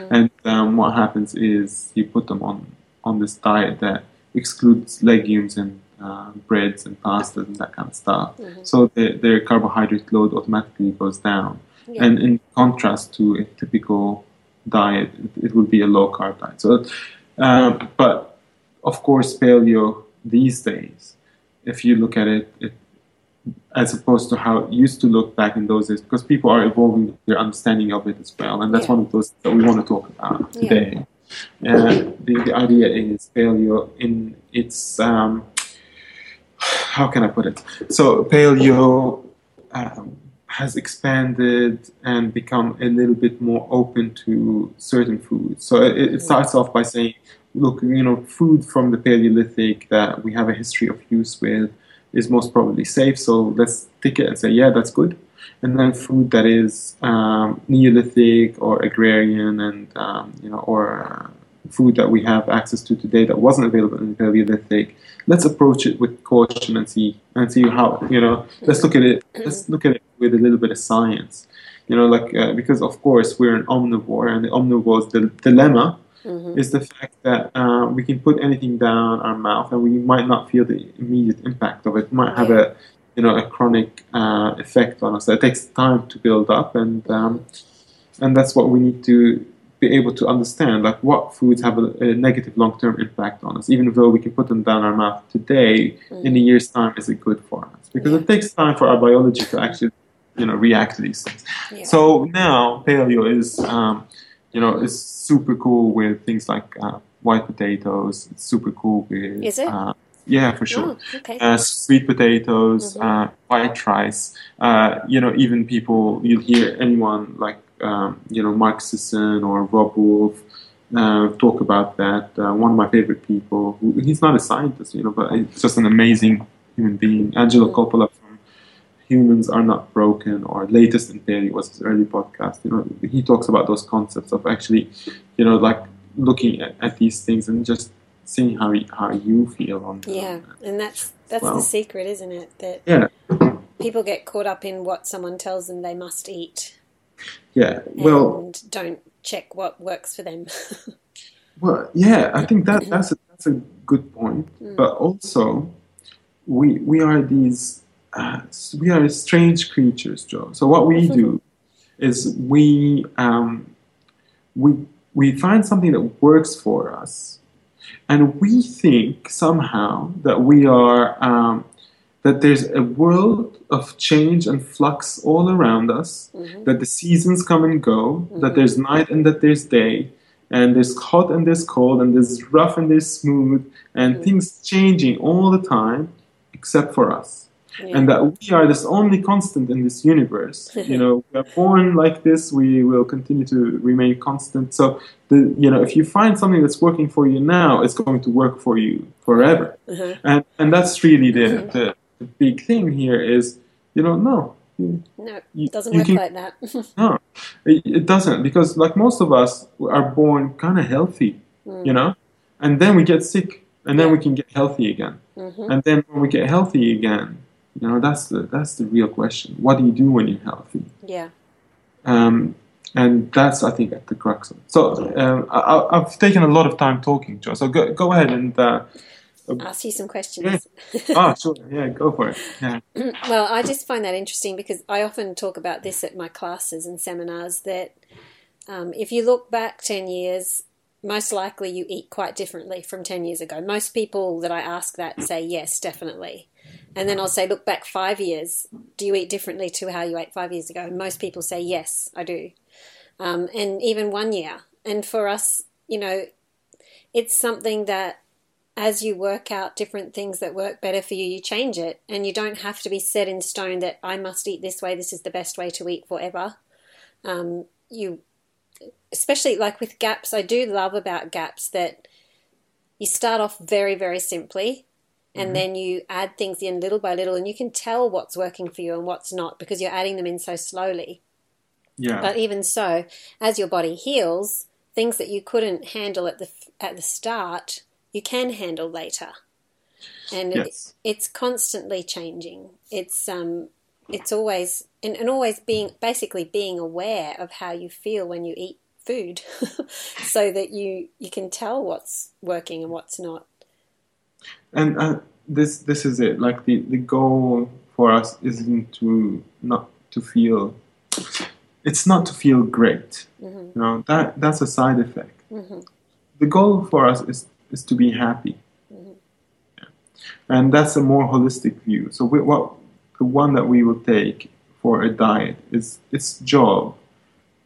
And um, what happens is you put them on on this diet that excludes legumes and uh, breads and pastas and that kind of stuff. So their, their carbohydrate load automatically goes down. And in contrast to a typical diet, it, it would be a low carb diet. So, um, but of course, paleo these days, if you look at it, it as opposed to how it used to look back in those days, because people are evolving their understanding of it as well, and that's Yeah. one of those that we want to talk about Yeah. today. The, the idea is paleo in its um, how can I put it? So paleo um, has expanded and become a little bit more open to certain foods. So it, it starts off by saying, look, you know, food from the Paleolithic that we have a history of use with is most probably safe. So let's take it and say, yeah, that's good. And then food that is um, Neolithic or agrarian, and um, you know, or uh, food that we have access to today that wasn't available in the Paleolithic. Let's approach it with caution and see and see how you know. Let's look at it. Let's look at it with a little bit of science. You know, like uh, because of course we're an omnivore, and the omnivore's the dilemma mm-hmm. is the fact that uh, we can put anything down our mouth and we might not feel the immediate impact of it. it might have a you know a chronic uh, effect on us. It takes time to build up, and um, and that's what we need to be able to understand. Like what foods have a, a negative long term impact on us, even though we can put them down our mouth today. Mm-hmm. In a year's time, is it good for us? Because it takes time for our biology to actually you know react to these things. Yeah. So now paleo is um, you know it's super cool with things like uh, white potatoes. It's super cool with is it? Uh, yeah, for sure. Oh, okay. uh, sweet potatoes, mm-hmm. uh, white rice. Uh, you know, even people you'll hear anyone like um, you know Mark Sisson or Robb Wolf uh, talk about that. Uh, one of my favorite people. Who, he's not a scientist, you know, but he's just an amazing human being. Angelo mm-hmm. Coppola Humans Are Not Broken or Latest in Paleo was his early podcast. You know, he talks about those concepts of actually, you know, like looking at, at these things and just seeing how you, how you feel on yeah and that's that's well. the secret isn't it that yeah people get caught up in what someone tells them they must eat yeah well and don't check what works for them well yeah i think that that's a, that's a good point mm. but also we we are these we are strange creatures Jo so what we do is we um, we we find something that works for us and we think somehow that we are um, that there's a world of change and flux all around us mm-hmm. that the seasons come and go mm-hmm. that there's night and that there's day and there's hot and there's cold and there's rough and there's smooth and mm-hmm. things changing all the time except for us yeah. and that we are this only constant in this universe. you know, we are born like this, we will continue to remain constant. So, the, you know, if you find something that's working for you now, it's going to work for you forever. Uh-huh. And and that's really the, mm-hmm. the, the, big thing here is, you know, no. You, no, it doesn't work can, like that. no, it, it, doesn't because like most of us are born kind of healthy, mm. you know, and then we get sick, and then yeah. we can get healthy again, mm-hmm. and then when we get healthy again, you know, that's the that's the real question. What do you do when you're healthy? Yeah. Um, and that's I think at the crux of it. So um, I, have taken a lot of time talking, Jo. So go go ahead and. Uh, ask you some questions. Yeah. oh, sure. Yeah, go for it. Yeah. well, I just find that interesting because I often talk about this at my classes and seminars that um, if you look back 10 years, most likely you eat quite differently from 10 years ago. Most people that I ask that say yes, definitely. And then I'll say, look back five years. Do you eat differently to how you ate five years ago? And most people say, yes, I do. Um, and even one year. And for us, you know, it's something that as you work out different things that work better for you, you change it. And you don't have to be set in stone that I must eat this way, this is the best way to eat forever. Um, you, especially like with gaps, I do love about gaps that you start off very, very simply and mm-hmm. then you add things in little by little and you can tell what's working for you and what's not because you're adding them in so slowly. Yeah. But even so as your body heals things that you couldn't handle at the at the start you can handle later. And yes. it, it's constantly changing. It's um it's always and, and always being basically being aware of how you feel when you eat food so that you you can tell what's working and what's not and uh, this this is it. Like the the goal for us isn't to not to feel. It's not to feel great. Mm-hmm. You know that that's a side effect. Mm-hmm. The goal for us is is to be happy, mm-hmm. yeah. and that's a more holistic view. So we, what the one that we will take for a diet is its job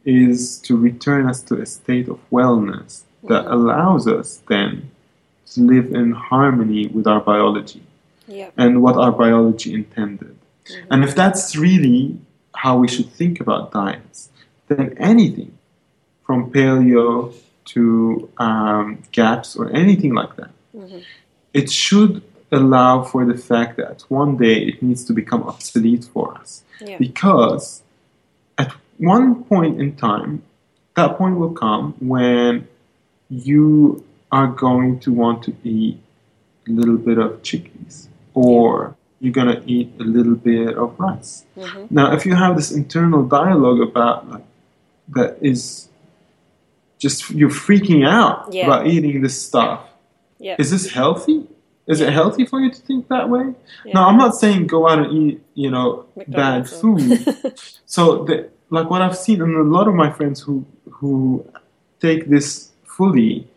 is to return us to a state of wellness that mm-hmm. allows us then live in harmony with our biology yeah. and what our biology intended. And if that's really how we should think about diets, then anything from paleo to um, gaps or anything like that, it should allow for the fact that one day it needs to become obsolete for us. Yeah. Because at one point in time, that point will come when you are going to want to eat a little bit of chickpeas or you're going to eat a little bit of rice. Mm-hmm. Now, if you have this internal dialogue about like that is just you're freaking out Yeah. about eating this stuff. Yeah. Is this healthy? Is it healthy for you to think that way? Yeah. No, I'm not saying go out and eat, you know, bad McDonald's or- food. so, the, like what I've seen, and a lot of my friends who who take this fully,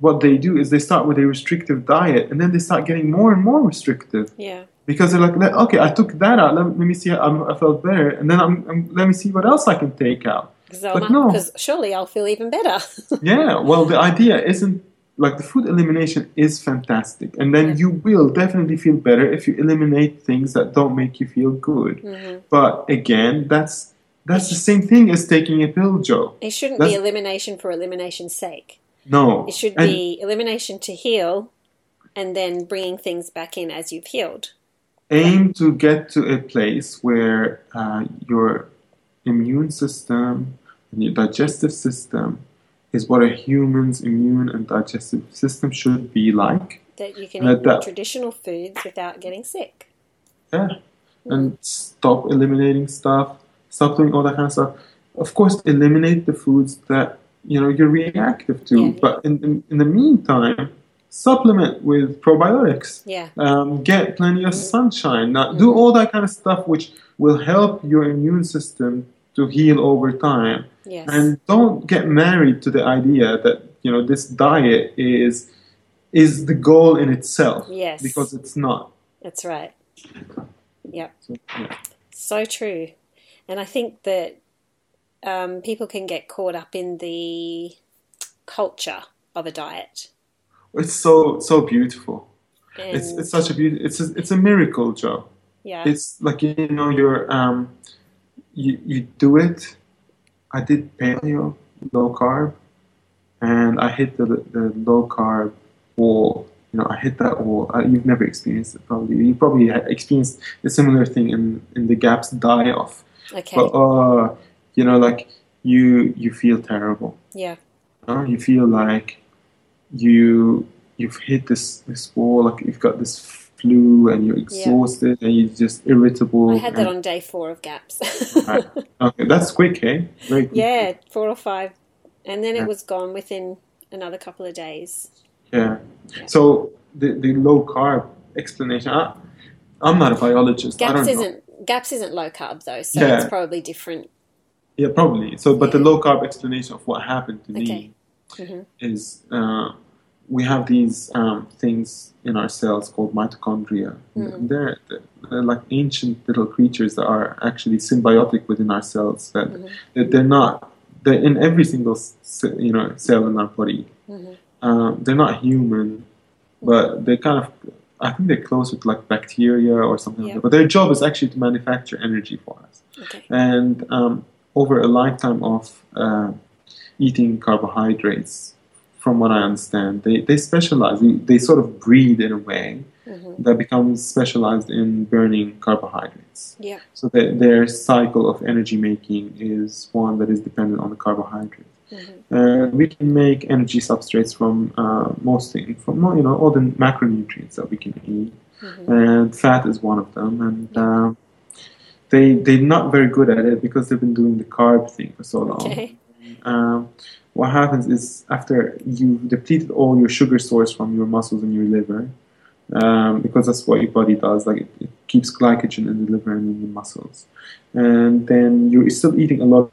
what they do is they start with a restrictive diet, and then they start getting more and more restrictive Yeah. because they're like, okay, I took that out. Let, let me see. How I'm, I felt better, and then I'm, I'm let me see what else I can take out. Because But no. surely I'll feel even better. Yeah, well, the idea isn't like the food elimination is fantastic, and then you will definitely feel better if you eliminate things that don't make you feel good. Mm-hmm. But again, that's that's the same thing as taking a pill, Jo. it shouldn't That's- be elimination for elimination's sake. No, It should And- be elimination to heal and then bringing things back in as you've healed. aim to get to a place where uh, your immune system and your digestive system is what a human's immune and digestive system should be like. That you can eat that- traditional foods without getting sick. Yeah. And stop eliminating stuff, stop doing all that kind of stuff. Of course, eliminate the foods that you know you're reactive to. Yeah. But in, in, in the meantime, supplement with probiotics. Yeah. um, get plenty of sunshine. Now, do all that kind of stuff which will help your immune system to heal over time. Yes. And don't get married to the idea that you know this diet is is the goal in itself. Yes. Because it's not. That's right. Yep. So, yeah. So true. And I think that um, people can get caught up in the culture of a diet. It's so so beautiful. And It's it's such a beauty. It's a, it's a miracle, Jo. yeah. It's like you know you're um you you do it. I did paleo, low carb, and I hit the the low carb wall. You know, I hit that wall. Uh, you've never experienced it, probably. You probably experienced a similar thing in in the gaps die off. okay. But uh, you know, like you you feel terrible. yeah. Uh, you feel like you you've hit this this wall, like you've got this flu, and you're exhausted, and you're just irritable. I had that on day four of gaps. Right. Okay, that's quick, hey? Quick. yeah, four or five. And then Yeah. it was gone within another couple of days. Yeah. So the the low carb explanation. I, I'm not a biologist. I Gaps don't know. isn't gaps isn't low carb though, so Yeah. it's probably different. Yeah, probably. So, but the low carb explanation of what happened to Okay. me Mhm. is uh, we have these um, things in our cells called mitochondria. Mhm. They're, they're like ancient little creatures that are actually symbiotic within our cells. That, Mhm. that they're not. They're in every single you know cell in our body. Mhm. Um, they're not human, but they're kind of. I think they're close with like bacteria or something like that. But their job is actually to manufacture energy for us Okay. and um, over a lifetime of uh, eating carbohydrates, from what I understand, they, they specialize. They, sort of breed in a way Mhm. that becomes specialized in burning carbohydrates. Yeah. So that their cycle of energy making is one that is dependent on the carbohydrate. Mhm. And we can make energy substrates from uh, most things, from you know all the macronutrients that we can eat, Mhm. and fat is one of them. And um, they they're not very good at it because they've been doing the carb thing for so long. Okay. Um, what happens is after you've depleted all your sugar stores from your muscles and your liver, um, because that's what your body does, like it, it keeps glycogen in the liver and in the muscles, and then you're still eating a lot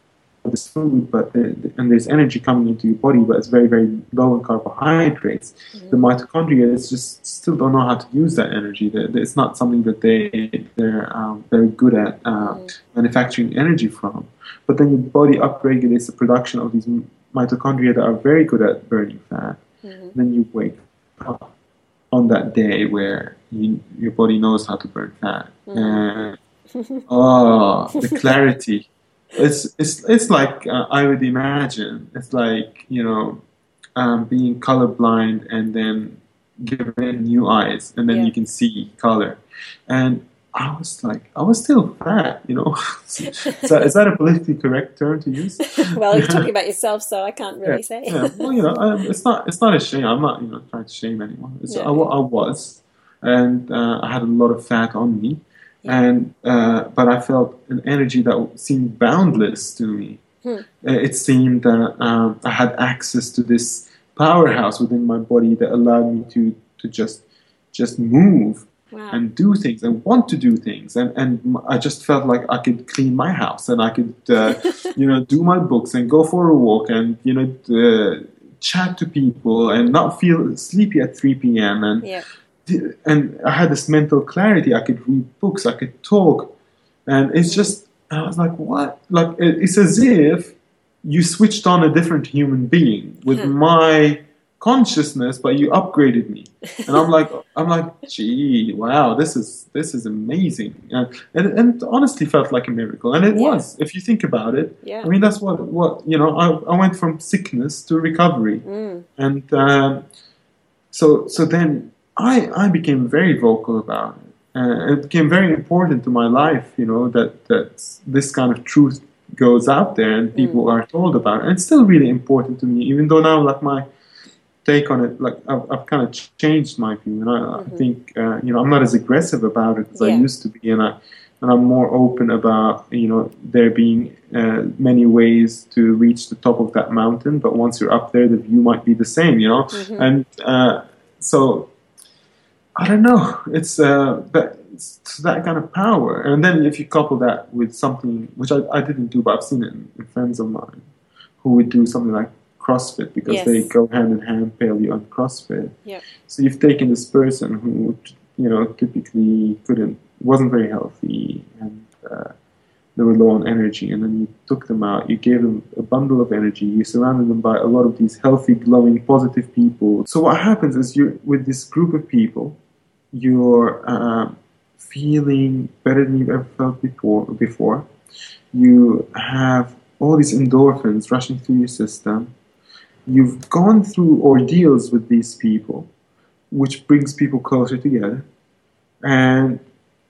this food, but the, and there's energy coming into your body, but it's very very low in carbohydrates. The mitochondria is just still don't know how to use that energy. It's not something that they they're um, very good at uh, manufacturing energy from. But then your body upregulates the production of these mitochondria that are very good at burning fat. Mhm. Then you wake up on that day where you, your body knows how to burn fat. And oh, the clarity. It's it's it's like uh, I would imagine. It's like you know, um, being colorblind and then given new eyes, and then Yeah. you can see color. And I was like, I was still fat, you know. is, that, is that a politically correct term to use? well, you're talking about yourself, so I can't really say. yeah. Well, you know, um, it's not it's not a shame. I'm not you know trying to shame anyone. It's, Yeah. I, I was, and uh, I had a lot of fat on me, Yeah. And uh, but I felt an energy that seemed boundless to me. Hmm. Uh, It seemed that um, I had access to this powerhouse within my body that allowed me to to just just move Wow. and do things and want to do things and and I just felt like I could clean my house and I could uh, you know do my books and go for a walk and you know uh, chat to people and not feel sleepy at 3 p.m. and yeah. And I had this mental clarity I could read books I could talk and it's just I was like what like it's as if you switched on a different human being with Hmm. my consciousness but you upgraded me and I'm like, I'm like, gee, wow, this is this is amazing, and and, and honestly felt like a miracle, and it Yeah. was. If you think about it, Yeah. I mean, that's what what you know. I, I went from sickness to recovery, Mm. and um, so so then I I became very vocal about it. Uh, it became very important to my life, you know, that that this kind of truth goes out there and people are told about it. And it's still really important to me, even though now like my take on it, like I've, I've kind of changed my view, and I, I think uh, you know I'm not as aggressive about it as I used to be, and I and I'm more open about you know there being uh, many ways to reach the top of that mountain, but once you're up there, the view might be the same, you know, Mm-hmm. and uh, so I don't know, it's uh, that. It's that kind of power, and then if you couple that with something which I, I didn't do, but I've seen it in, in friends of mine who would do something like CrossFit because Yes. they go hand in hand paleo and CrossFit. Yep. So you've taken this person who, you know, typically couldn't, wasn't very healthy, and uh, they were low on energy, and then you took them out. You gave them a bundle of energy. You surrounded them by a lot of these healthy, glowing, positive people. So what happens is you're with this group of people, you're um, feeling better than you've ever felt before. Before, you have all these endorphins rushing through your system. You've gone through ordeals with these people, which brings people closer together, and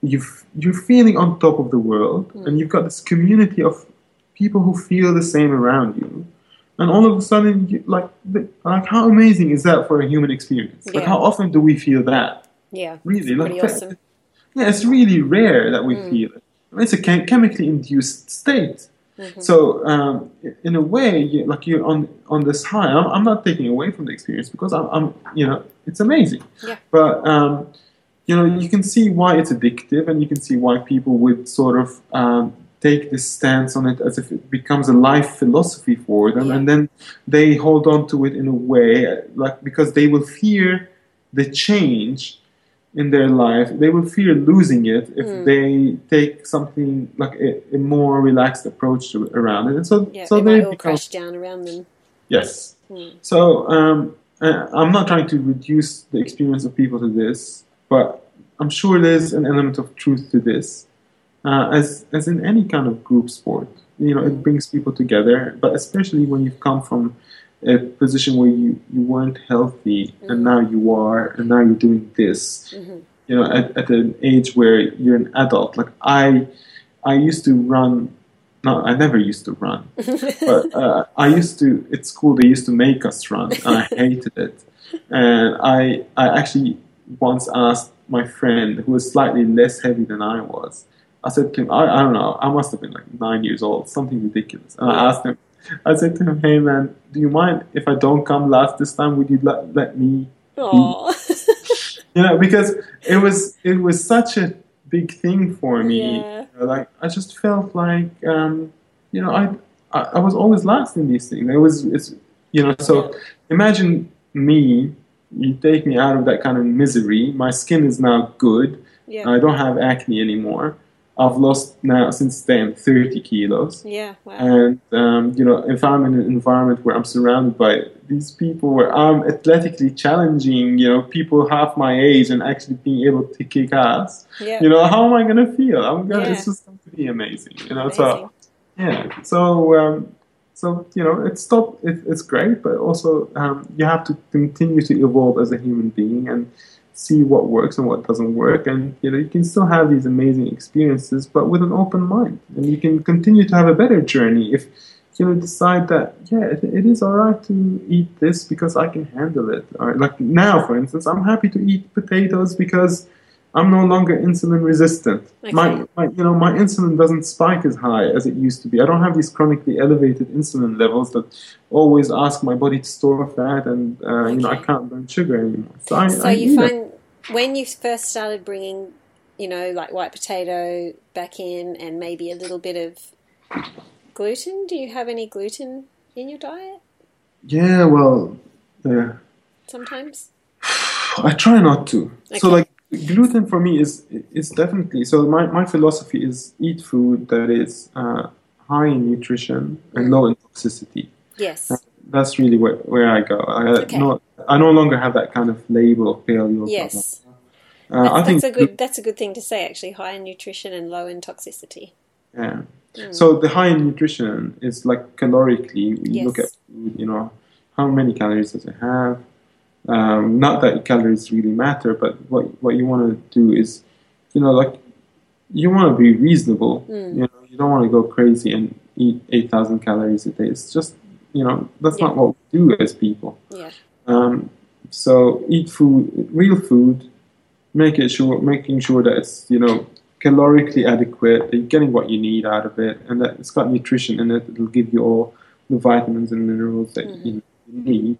you've, you're feeling on top of the world, and you've got this community of people who feel the same around you. And all of a sudden, you, like, the, like, how amazing is that for a human experience? Like, how often do we feel that? Yeah. Really, It's like, pretty awesome. yeah, it's really rare that we feel it. It's a chem- chemically induced state. So, um, in a way, you, like you're on on this high. I'm, I'm not taking away from the experience because I'm, I'm you know, it's amazing. Yeah. But um, you know, you can see why it's addictive, and you can see why people would sort of um, take this stance on it as if it becomes a life philosophy for them, Yeah. and then they hold on to it in a way, like because they will fear the change in their life. They will fear losing it if Hmm. they take something like a, a more relaxed approach to around it, and so Yeah, so they they become crash down around them. yes. Hmm. So um, I'm not trying to reduce the experience of people to this, but I'm sure there's an element of truth to this, uh, as as in any kind of group sport. You know, it brings people together, but especially when you've come from a position where you, you weren't healthy and now you are, and now you're doing this. You know, at, at an age where you're an adult. Like I, I used to run. No, I never used to run but uh, I used to at school they used to make us run and I hated it and I I actually once asked my friend who was slightly less heavy than I was I said to him I, I don't know I must have been like nine years old something ridiculous and I asked him I said to him hey man do you mind if I don't come last this time? Would you let, let me you know because it was it was such a big thing for me. Yeah. Like i just felt like um you know I, I i was always last in these things. It was it's you know so imagine me you take me out of that kind of misery. My skin is now good. Yeah. i don't have acne anymore i've lost now since then 30 kilos yeah. Wow. and um, you know if i'm in an environment where i'm surrounded by these people where I'm athletically challenging, you know, people half my age and actually being able to kick ass. Yeah. You know, how am I gonna feel? I'm gonna. Yeah. It's just going to be amazing. You know, Amazing. so yeah. So um, so you know, it's stop. It, it's great, but also um, you have to continue to evolve as a human being and see what works and what doesn't work. And you know, you can still have these amazing experiences, but with an open mind, and you can continue to have a better journey if you know decide that yeah, it, it is all right to eat this because I can handle it. Like now, for instance, I'm happy to eat potatoes because. I'm no longer insulin resistant. My, Okay. my, you know, my insulin doesn't spike as high as it used to be. I don't have these chronically elevated insulin levels that always ask my body to store fat, and uh, you know, I can't burn sugar anymore. So, I, So I you eat it. find when you first started bringing, you know, like white potato back in, and maybe a little bit of gluten. Do you have any gluten in your diet? Yeah, well, yeah. Sometimes. I try not to. So like gluten for me is is definitely so my, my philosophy is eat food that is uh, high in nutrition and Mm. low in toxicity. Yes. That's really where, where I go. I Okay. no I no longer have that kind of label of paleo. Yes. Uh, That's, I think that's a good. That's a good thing to say. Actually, high in nutrition and low in toxicity. Yeah. Mm. So the high in nutrition is like calorically. You look at you know, how many calories does it have? Um, not that calories really matter, but what what you want to do is, you know, like you want to be reasonable. Mm. You know, you don't want to go crazy and eat eight thousand calories a day. It's just, you know, that's Yeah. not what we do as people. Yeah. Um, so eat food, real food, make it sure, making sure that it's you know calorically adequate, that you're getting what you need out of it, and that it's got nutrition in it. It'll give you all the vitamins and minerals that Mhm. you need,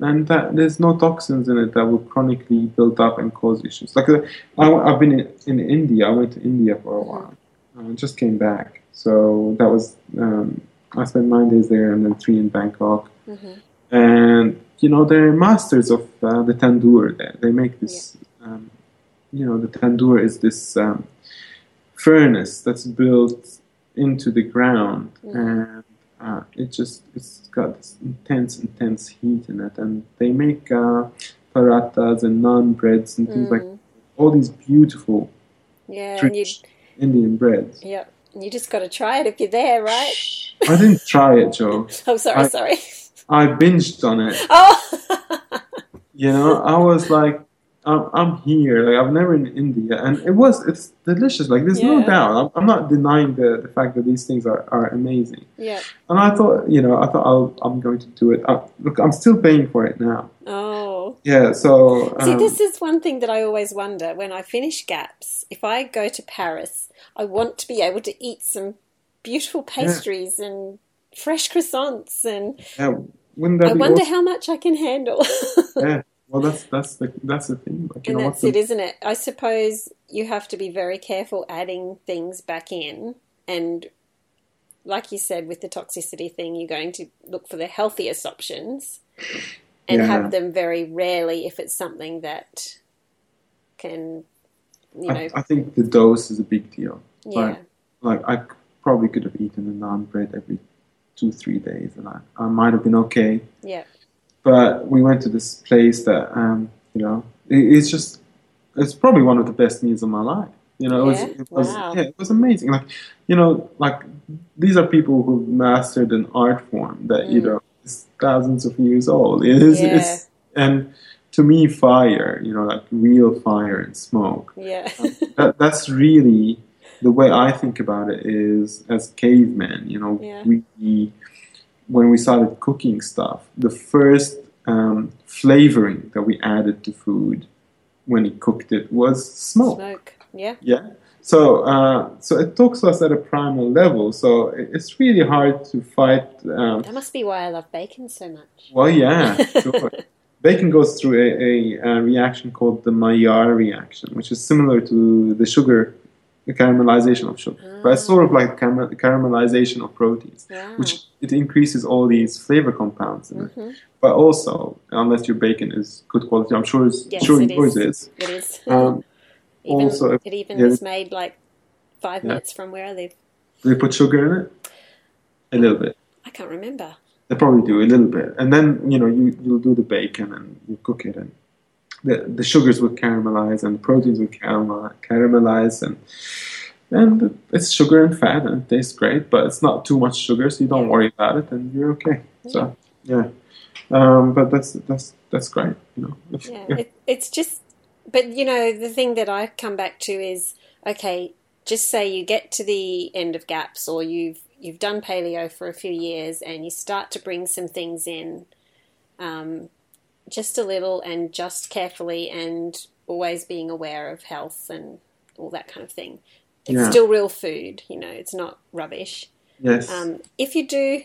and that there's no toxins in it that will chronically build up and cause issues. Like uh, I, have been in, in India. I went to India for a while. I just came back, so that was um, I spent nine days there and then three in Bangkok hmm and you know they're masters of uh, the tandoor. There, they make this. Um, you know, the tandoor is this um, furnace that's built into the ground, Mhm. and uh, it just it's got this intense, intense heat in it, and they make uh, parathas and naan breads and things like Mm. all these beautiful Yeah. Indian breads. Yeah. You just got to try it if you're there, right? I didn't try it, Jo. Oh, sorry, I- sorry. I binged on it. Oh. You know, I was like, I'm, I'm here. Like I've never been in India, and it was it's delicious. Like there's no doubt. I'm, I'm not denying the, the fact that these things are, are amazing. yeah. And I thought, you know, I thought I'll, I'm going to do it. I, look, I'm still paying for it now. Oh. Yeah. So See, um, this is one thing that I always wonder when I finish GAPS. If I go to Paris, I want to be able to eat some beautiful pastries and fresh croissants, and yeah, wouldn't that I wonder awesome? how much I can handle. Yeah. Well, that's that's the that's the thing. Like you and know, that's what's it, the, isn't it? I suppose you have to be very careful adding things back in, and like you said, with the toxicity thing, you're going to look for the healthiest options and Yeah. have them very rarely if it's something that can, you know, I, I think the dose is a big deal. yeah. Like I probably could have eaten a naan bread every two three days, and I, I might have been okay. Yeah. But we went to this place that um, you know it, it's just it's probably one of the best meals of my life you know it was, it was Wow. yeah, it was amazing like you know like these are people who mastered an art form that you Mm. know is thousands of years old it is, Yeah. it's, and to me fire you know like real fire and smoke Yeah. that, that's really the way I think about it is as cavemen, you know, Yeah. we when we started cooking stuff, the first um, flavoring that we added to food when we cooked it was smoke. Smoke. Yeah. Yeah. So, uh, so it talks to us at a primal level. So it's really hard to fight. Um, That must be why I love bacon so much. well, yeah, sure. Bacon goes through a, a, a reaction called the Maillard reaction, which is similar to the sugar, the caramelization of sugar. But it's sort of like the caramelization of proteins, Wow. which it increases all these flavor compounds in it. hmm But also, unless your bacon is good quality, I'm sure, it's, Yes, sure it yours is. is. It is. Um, even, also, if- it even yeah. was made like five Yeah. minutes from where I live. do they put sugar in it? A little bit. I can't remember. They probably do a little bit, and then you know you you'll do the bacon and you cook it, and the the sugars will caramelize and the proteins caramel, caramelize, and and it's sugar and fat and it tastes great, but it's not too much sugar, so you don't worry about it, and you're okay. So yeah, um, but that's that's that's great. You know, If- Yeah, if- it, it's just, but you know, the thing that I come back to is okay. Just say you get to the end of gaps, or you've you've done paleo for a few years, and you start to bring some things in, um, just a little, and just carefully, and always being aware of health and all that kind of thing. It's Yeah. still real food, you know. It's not rubbish. yes, Um, if you do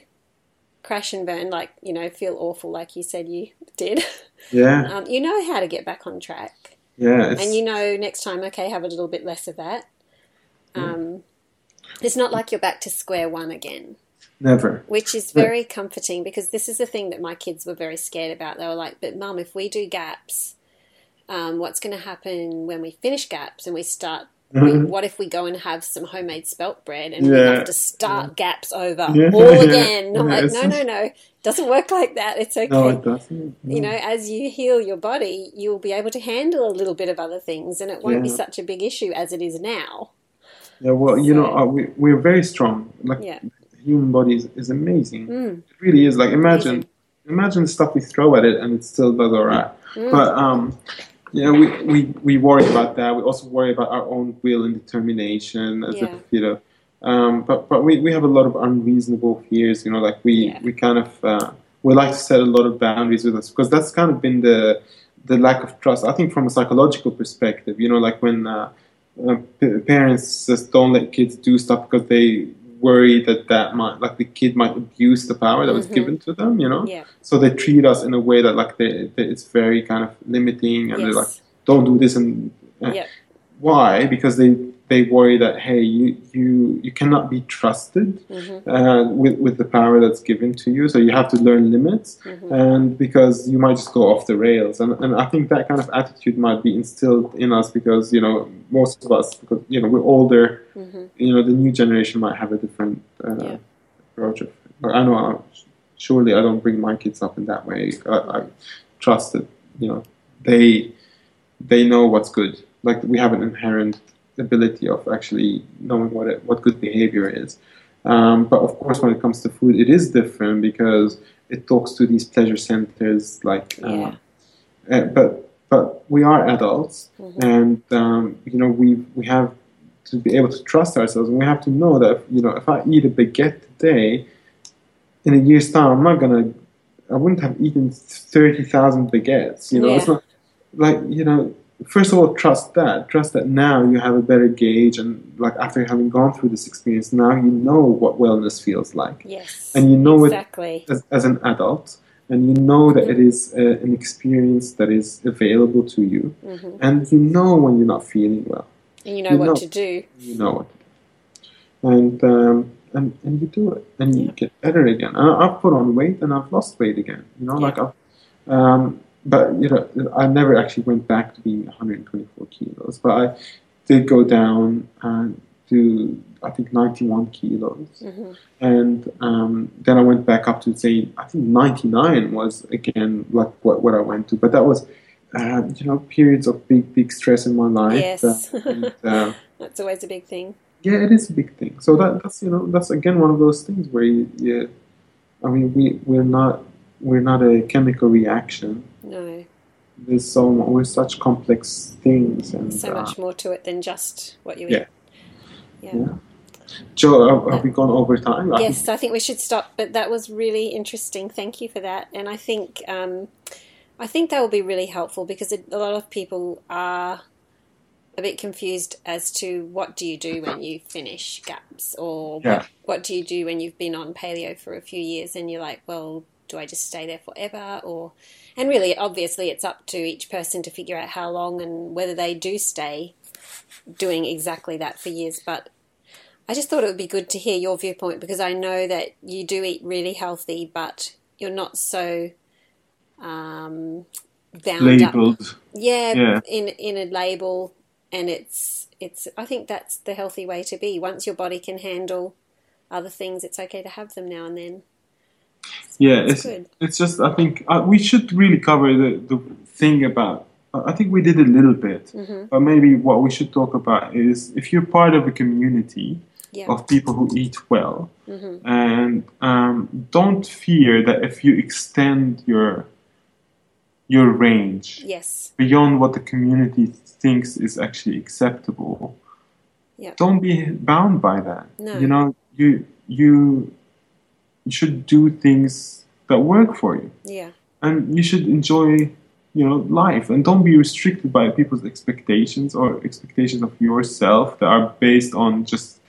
crash and burn, like you know, feel awful, like you said you did, yeah, um, you know how to get back on track yeah, and you know next time okay have a little bit less of that um, it's not like you're back to square one again never. which is very comforting because this is the thing that my kids were very scared about they were like but mum if we do gaps um, what's going to happen when we finish gaps and we start we, what if we go and have some homemade spelt bread and we Mm-hmm. Have to start gaps over Yeah. all again i'm Yeah, like no no no doesn't work like that it's okay No, it doesn't. you know, as you heal your body, you'll be able to handle a little bit of other things, and it won't be such a big issue as it is now. Yeah, well, you know, uh, we we're very strong. Like Yeah. Human body is, is amazing. Mm. It really is. Like imagine, Amazing. imagine the stuff we throw at it, and it still does alright. Mm. But um, yeah, we, we we worry about that. We also worry about our own will and determination, as Yeah. if you know. Um, but but we, we have a lot of unreasonable fears. You know, like we Yeah. we kind of uh, we like to set a lot of boundaries with us because that's kind of been the the lack of trust. I think from a psychological perspective, you know, like when uh, uh, p- parents just don't let kids do stuff because they worry that that might like the kid might abuse the power that was Mhm. given to them. You know, Yeah. so they treat us in a way that like they, they it's very kind of limiting, and they're like, don't do this and uh, Yep. why? Because they they worry that hey, you you you cannot be trusted Mhm. uh, with with the power that's given to you. So you have to learn limits, Mhm. and because you might just go off the rails. And and I think that kind of attitude might be instilled in us because you know most of us because you know we're older. Mhm. You know the new generation might have a different uh, Yeah. approach. Of, but I know. I, surely I don't bring my kids up in that way. I, I trust that you know they they know what's good. Like we have an inherent ability of actually knowing what it, what good behavior is. Um, but of course, when it comes to food, it is different because it talks to these pleasure centers. Like, uh, Yeah. uh, but but we are adults, Mhm. and um, you know we we have to be able to trust ourselves, and we have to know that you know if I eat a baguette today, in a year's time, I'm not gonna. I wouldn't have eaten thirty thousand baguettes. You know, it's not like you know. First of all, trust that. Trust that now you have a better gauge, and like after having gone through this experience, now you know what wellness feels like Yes. And you know it- exactly. as, as an adult, and you know that it is uh, an experience that is available to you, hmm and you know when you're not feeling well. And you know You what know. to do. You know what and um, and and you do it, and you get better again. And I've put on weight, and I've lost weight again. You know, Yeah. like I've, um, but you know, I never actually went back to being 124 kilos, but I did go down and to I think 91 kilos hmm and um, then I went back up to say I think 99 was again like what, what I went to, but that was uh, you know periods of big big stress in my life. Yes. uh, and, uh, That's always a big thing. yeah, it is a big thing. So that, that's you know that's again one of those things where you, you I mean we we're not we're not a chemical reaction. No, There's so we're such complex things and so uh, much more to it than just what you yeah. eat. Yeah. Yeah. Jo, have, have we gone over time? I think- Yes, I think we should stop. But that was really interesting. Thank you for that. And I think um, I think that will be really helpful because a lot of people are a bit confused as to what do you do when you finish gaps, or Yeah. what, what do you do when you've been on paleo for a few years, and you're like, well, do I just stay there forever, or and really, obviously, it's up to each person to figure out how long and whether they do stay doing exactly that for years. But I just thought it would be good to hear your viewpoint because I know that you do eat really healthy, but you're not so um, bound up. Yeah, Yeah. in in a label, and it's it's. I think that's the healthy way to be. Once your body can handle other things, it's okay to have them now and then. Yeah, That's it's good. it's just I think uh, we should really cover the the thing about. I think we did a little bit, Mm-hmm. but maybe what we should talk about is if you're part of a community Yeah. of people who eat well, Mm-hmm. and um, don't fear that if you extend your your range Yes. beyond what the community thinks is actually acceptable, Yep. don't be bound by that. No. You know, you you you should do things that work for you, Yeah. and you should enjoy you know life, and don't be restricted by people's expectations or expectations of yourself that are based on just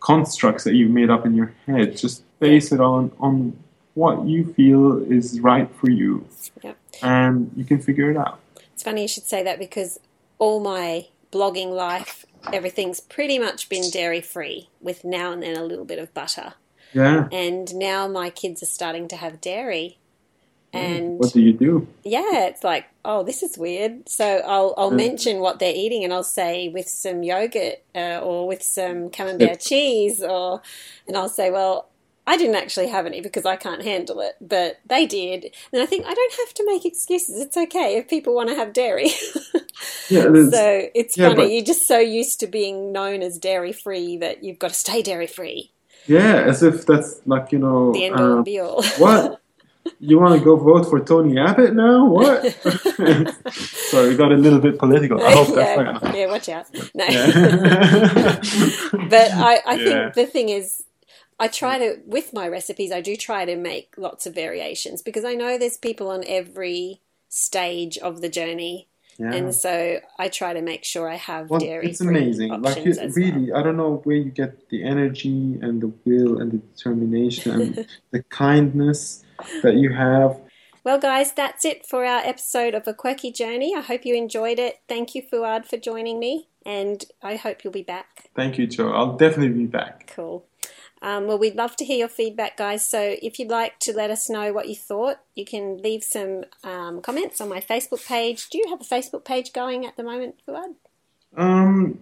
constructs that you've made up in your head. Just base it on on what you feel is right for you, Yep. and you can figure it out. It's funny you should say that because all my blogging life, everything's pretty much been dairy free, with now and then a little bit of butter. Yeah. And now my kids are starting to have dairy. And What do you do? yeah, it's like, oh, this is weird. So I'll I'll mention what they're eating, and I'll say with some yogurt uh, or with some camembert cheese, or and I'll say, well, I didn't actually have any because I can't handle it, but they did. And I think I don't have to make excuses. It's okay if people want to have dairy. Yeah, so it's yeah, funny. but- You're just so used to being known as dairy free that you've got to stay dairy free. Yeah, as if that's like you know. The end um, be all. what? You want to go vote for Tony Abbott now? What? Sorry, we got a little bit political. I hope that's not yeah, gonna yeah, watch out. No. Yeah. but I, I think Yeah. the thing is, I try to, with my recipes, I do try to make lots of variations because I know there's people on every stage of the journey. Yeah. And so I try to make sure I have Well, dairy it's amazing. Like options you, as well. really, I don't know where you get the energy and the will and the determination and the kindness that you have. Well, guys, that's it for our episode of A Quirky Journey. I hope you enjoyed it. Thank you, Fouad, for joining me, and I hope you'll be back. Thank you, Jo. I'll definitely be back. Cool. Um, well, we'd love to hear your feedback, guys. So if you'd like to let us know what you thought, you can leave some um, comments on my Facebook page. Do you have a Facebook page going at the moment, Fouad? Um,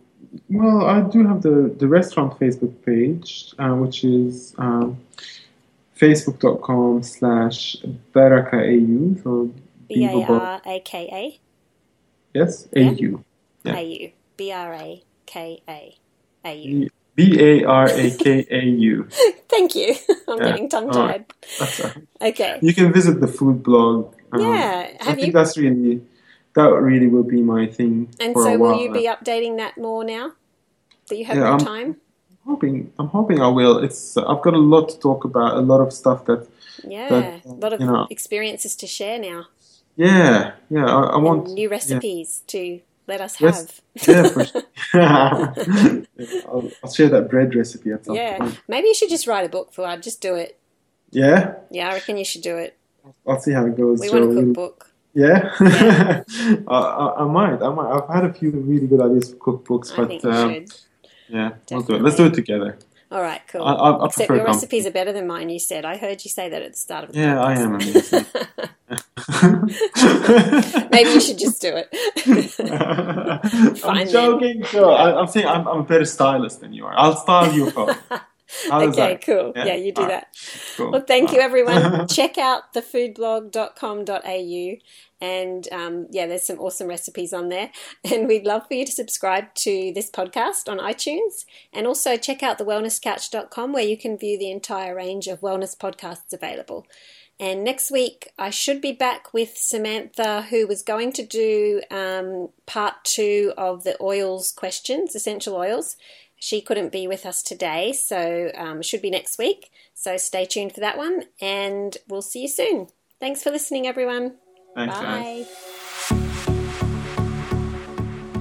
well, I do have the, the restaurant Facebook page, uh, which is um, facebook.com slash barakaau. So, B A Beaver R A K A yes, Yeah. AU. Yeah. A U. B R A K A A U. B A R A K A U. Thank you. I'm Yeah. getting tongue tied. right. That's all right. Okay. You can visit the food blog. Um, Yeah. I Have think you? that's really that really will be my thing And for so, a while. will you be updating that more now that you have Yeah, more I'm- time? hoping I'm hoping I will. It's I've got a lot to talk about, a lot of stuff that Yeah, But, a lot of you know- experiences to share now, yeah yeah I, I want and new recipes to let us Yes. have. yeah for sure. I'll, I'll share that bread recipe at some point. Yeah, point. maybe you should just write a book for I'd just do it. Yeah, Yeah, I reckon you should do it. I'll see how it goes. We want a cookbook. Yeah, I, I, I might. I might. I've had a few really good ideas for cookbooks, I but um, should. yeah, we'll do it. Let's do it together. All right, cool. I, I, I Except your recipes are better than mine. You said I heard you say that at the start of the Yeah, I am. Maybe you should just do it. I'm joking, Sure, I, I'm saying I'm, I'm a better stylist than you are. I'll style you for. Okay, that? cool. Yeah? Yeah, you do All right. that. Cool. Well, thank you, everyone. Check out thefoodblog.com.au. And um, yeah, there's some awesome recipes on there. And we'd love for you to subscribe to this podcast on iTunes. And also check out thewellnesscouch.com where you can view the entire range of wellness podcasts available. And next week, I should be back with Samantha, who was going to do um, part two of the oils questions, essential oils. She couldn't be with us today, so um, should be next week. So stay tuned for that one, and we'll see you soon. Thanks for listening, everyone. Thanks, guys. Bye.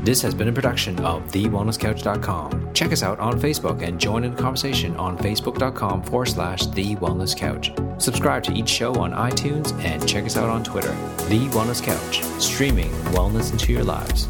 This has been a production of TheWellnessCouch.com. Check us out on Facebook and join in the conversation on Facebook.com forward slash The Wellness Couch. Subscribe to each show on iTunes and check us out on Twitter. The Wellness Couch, streaming wellness into your lives.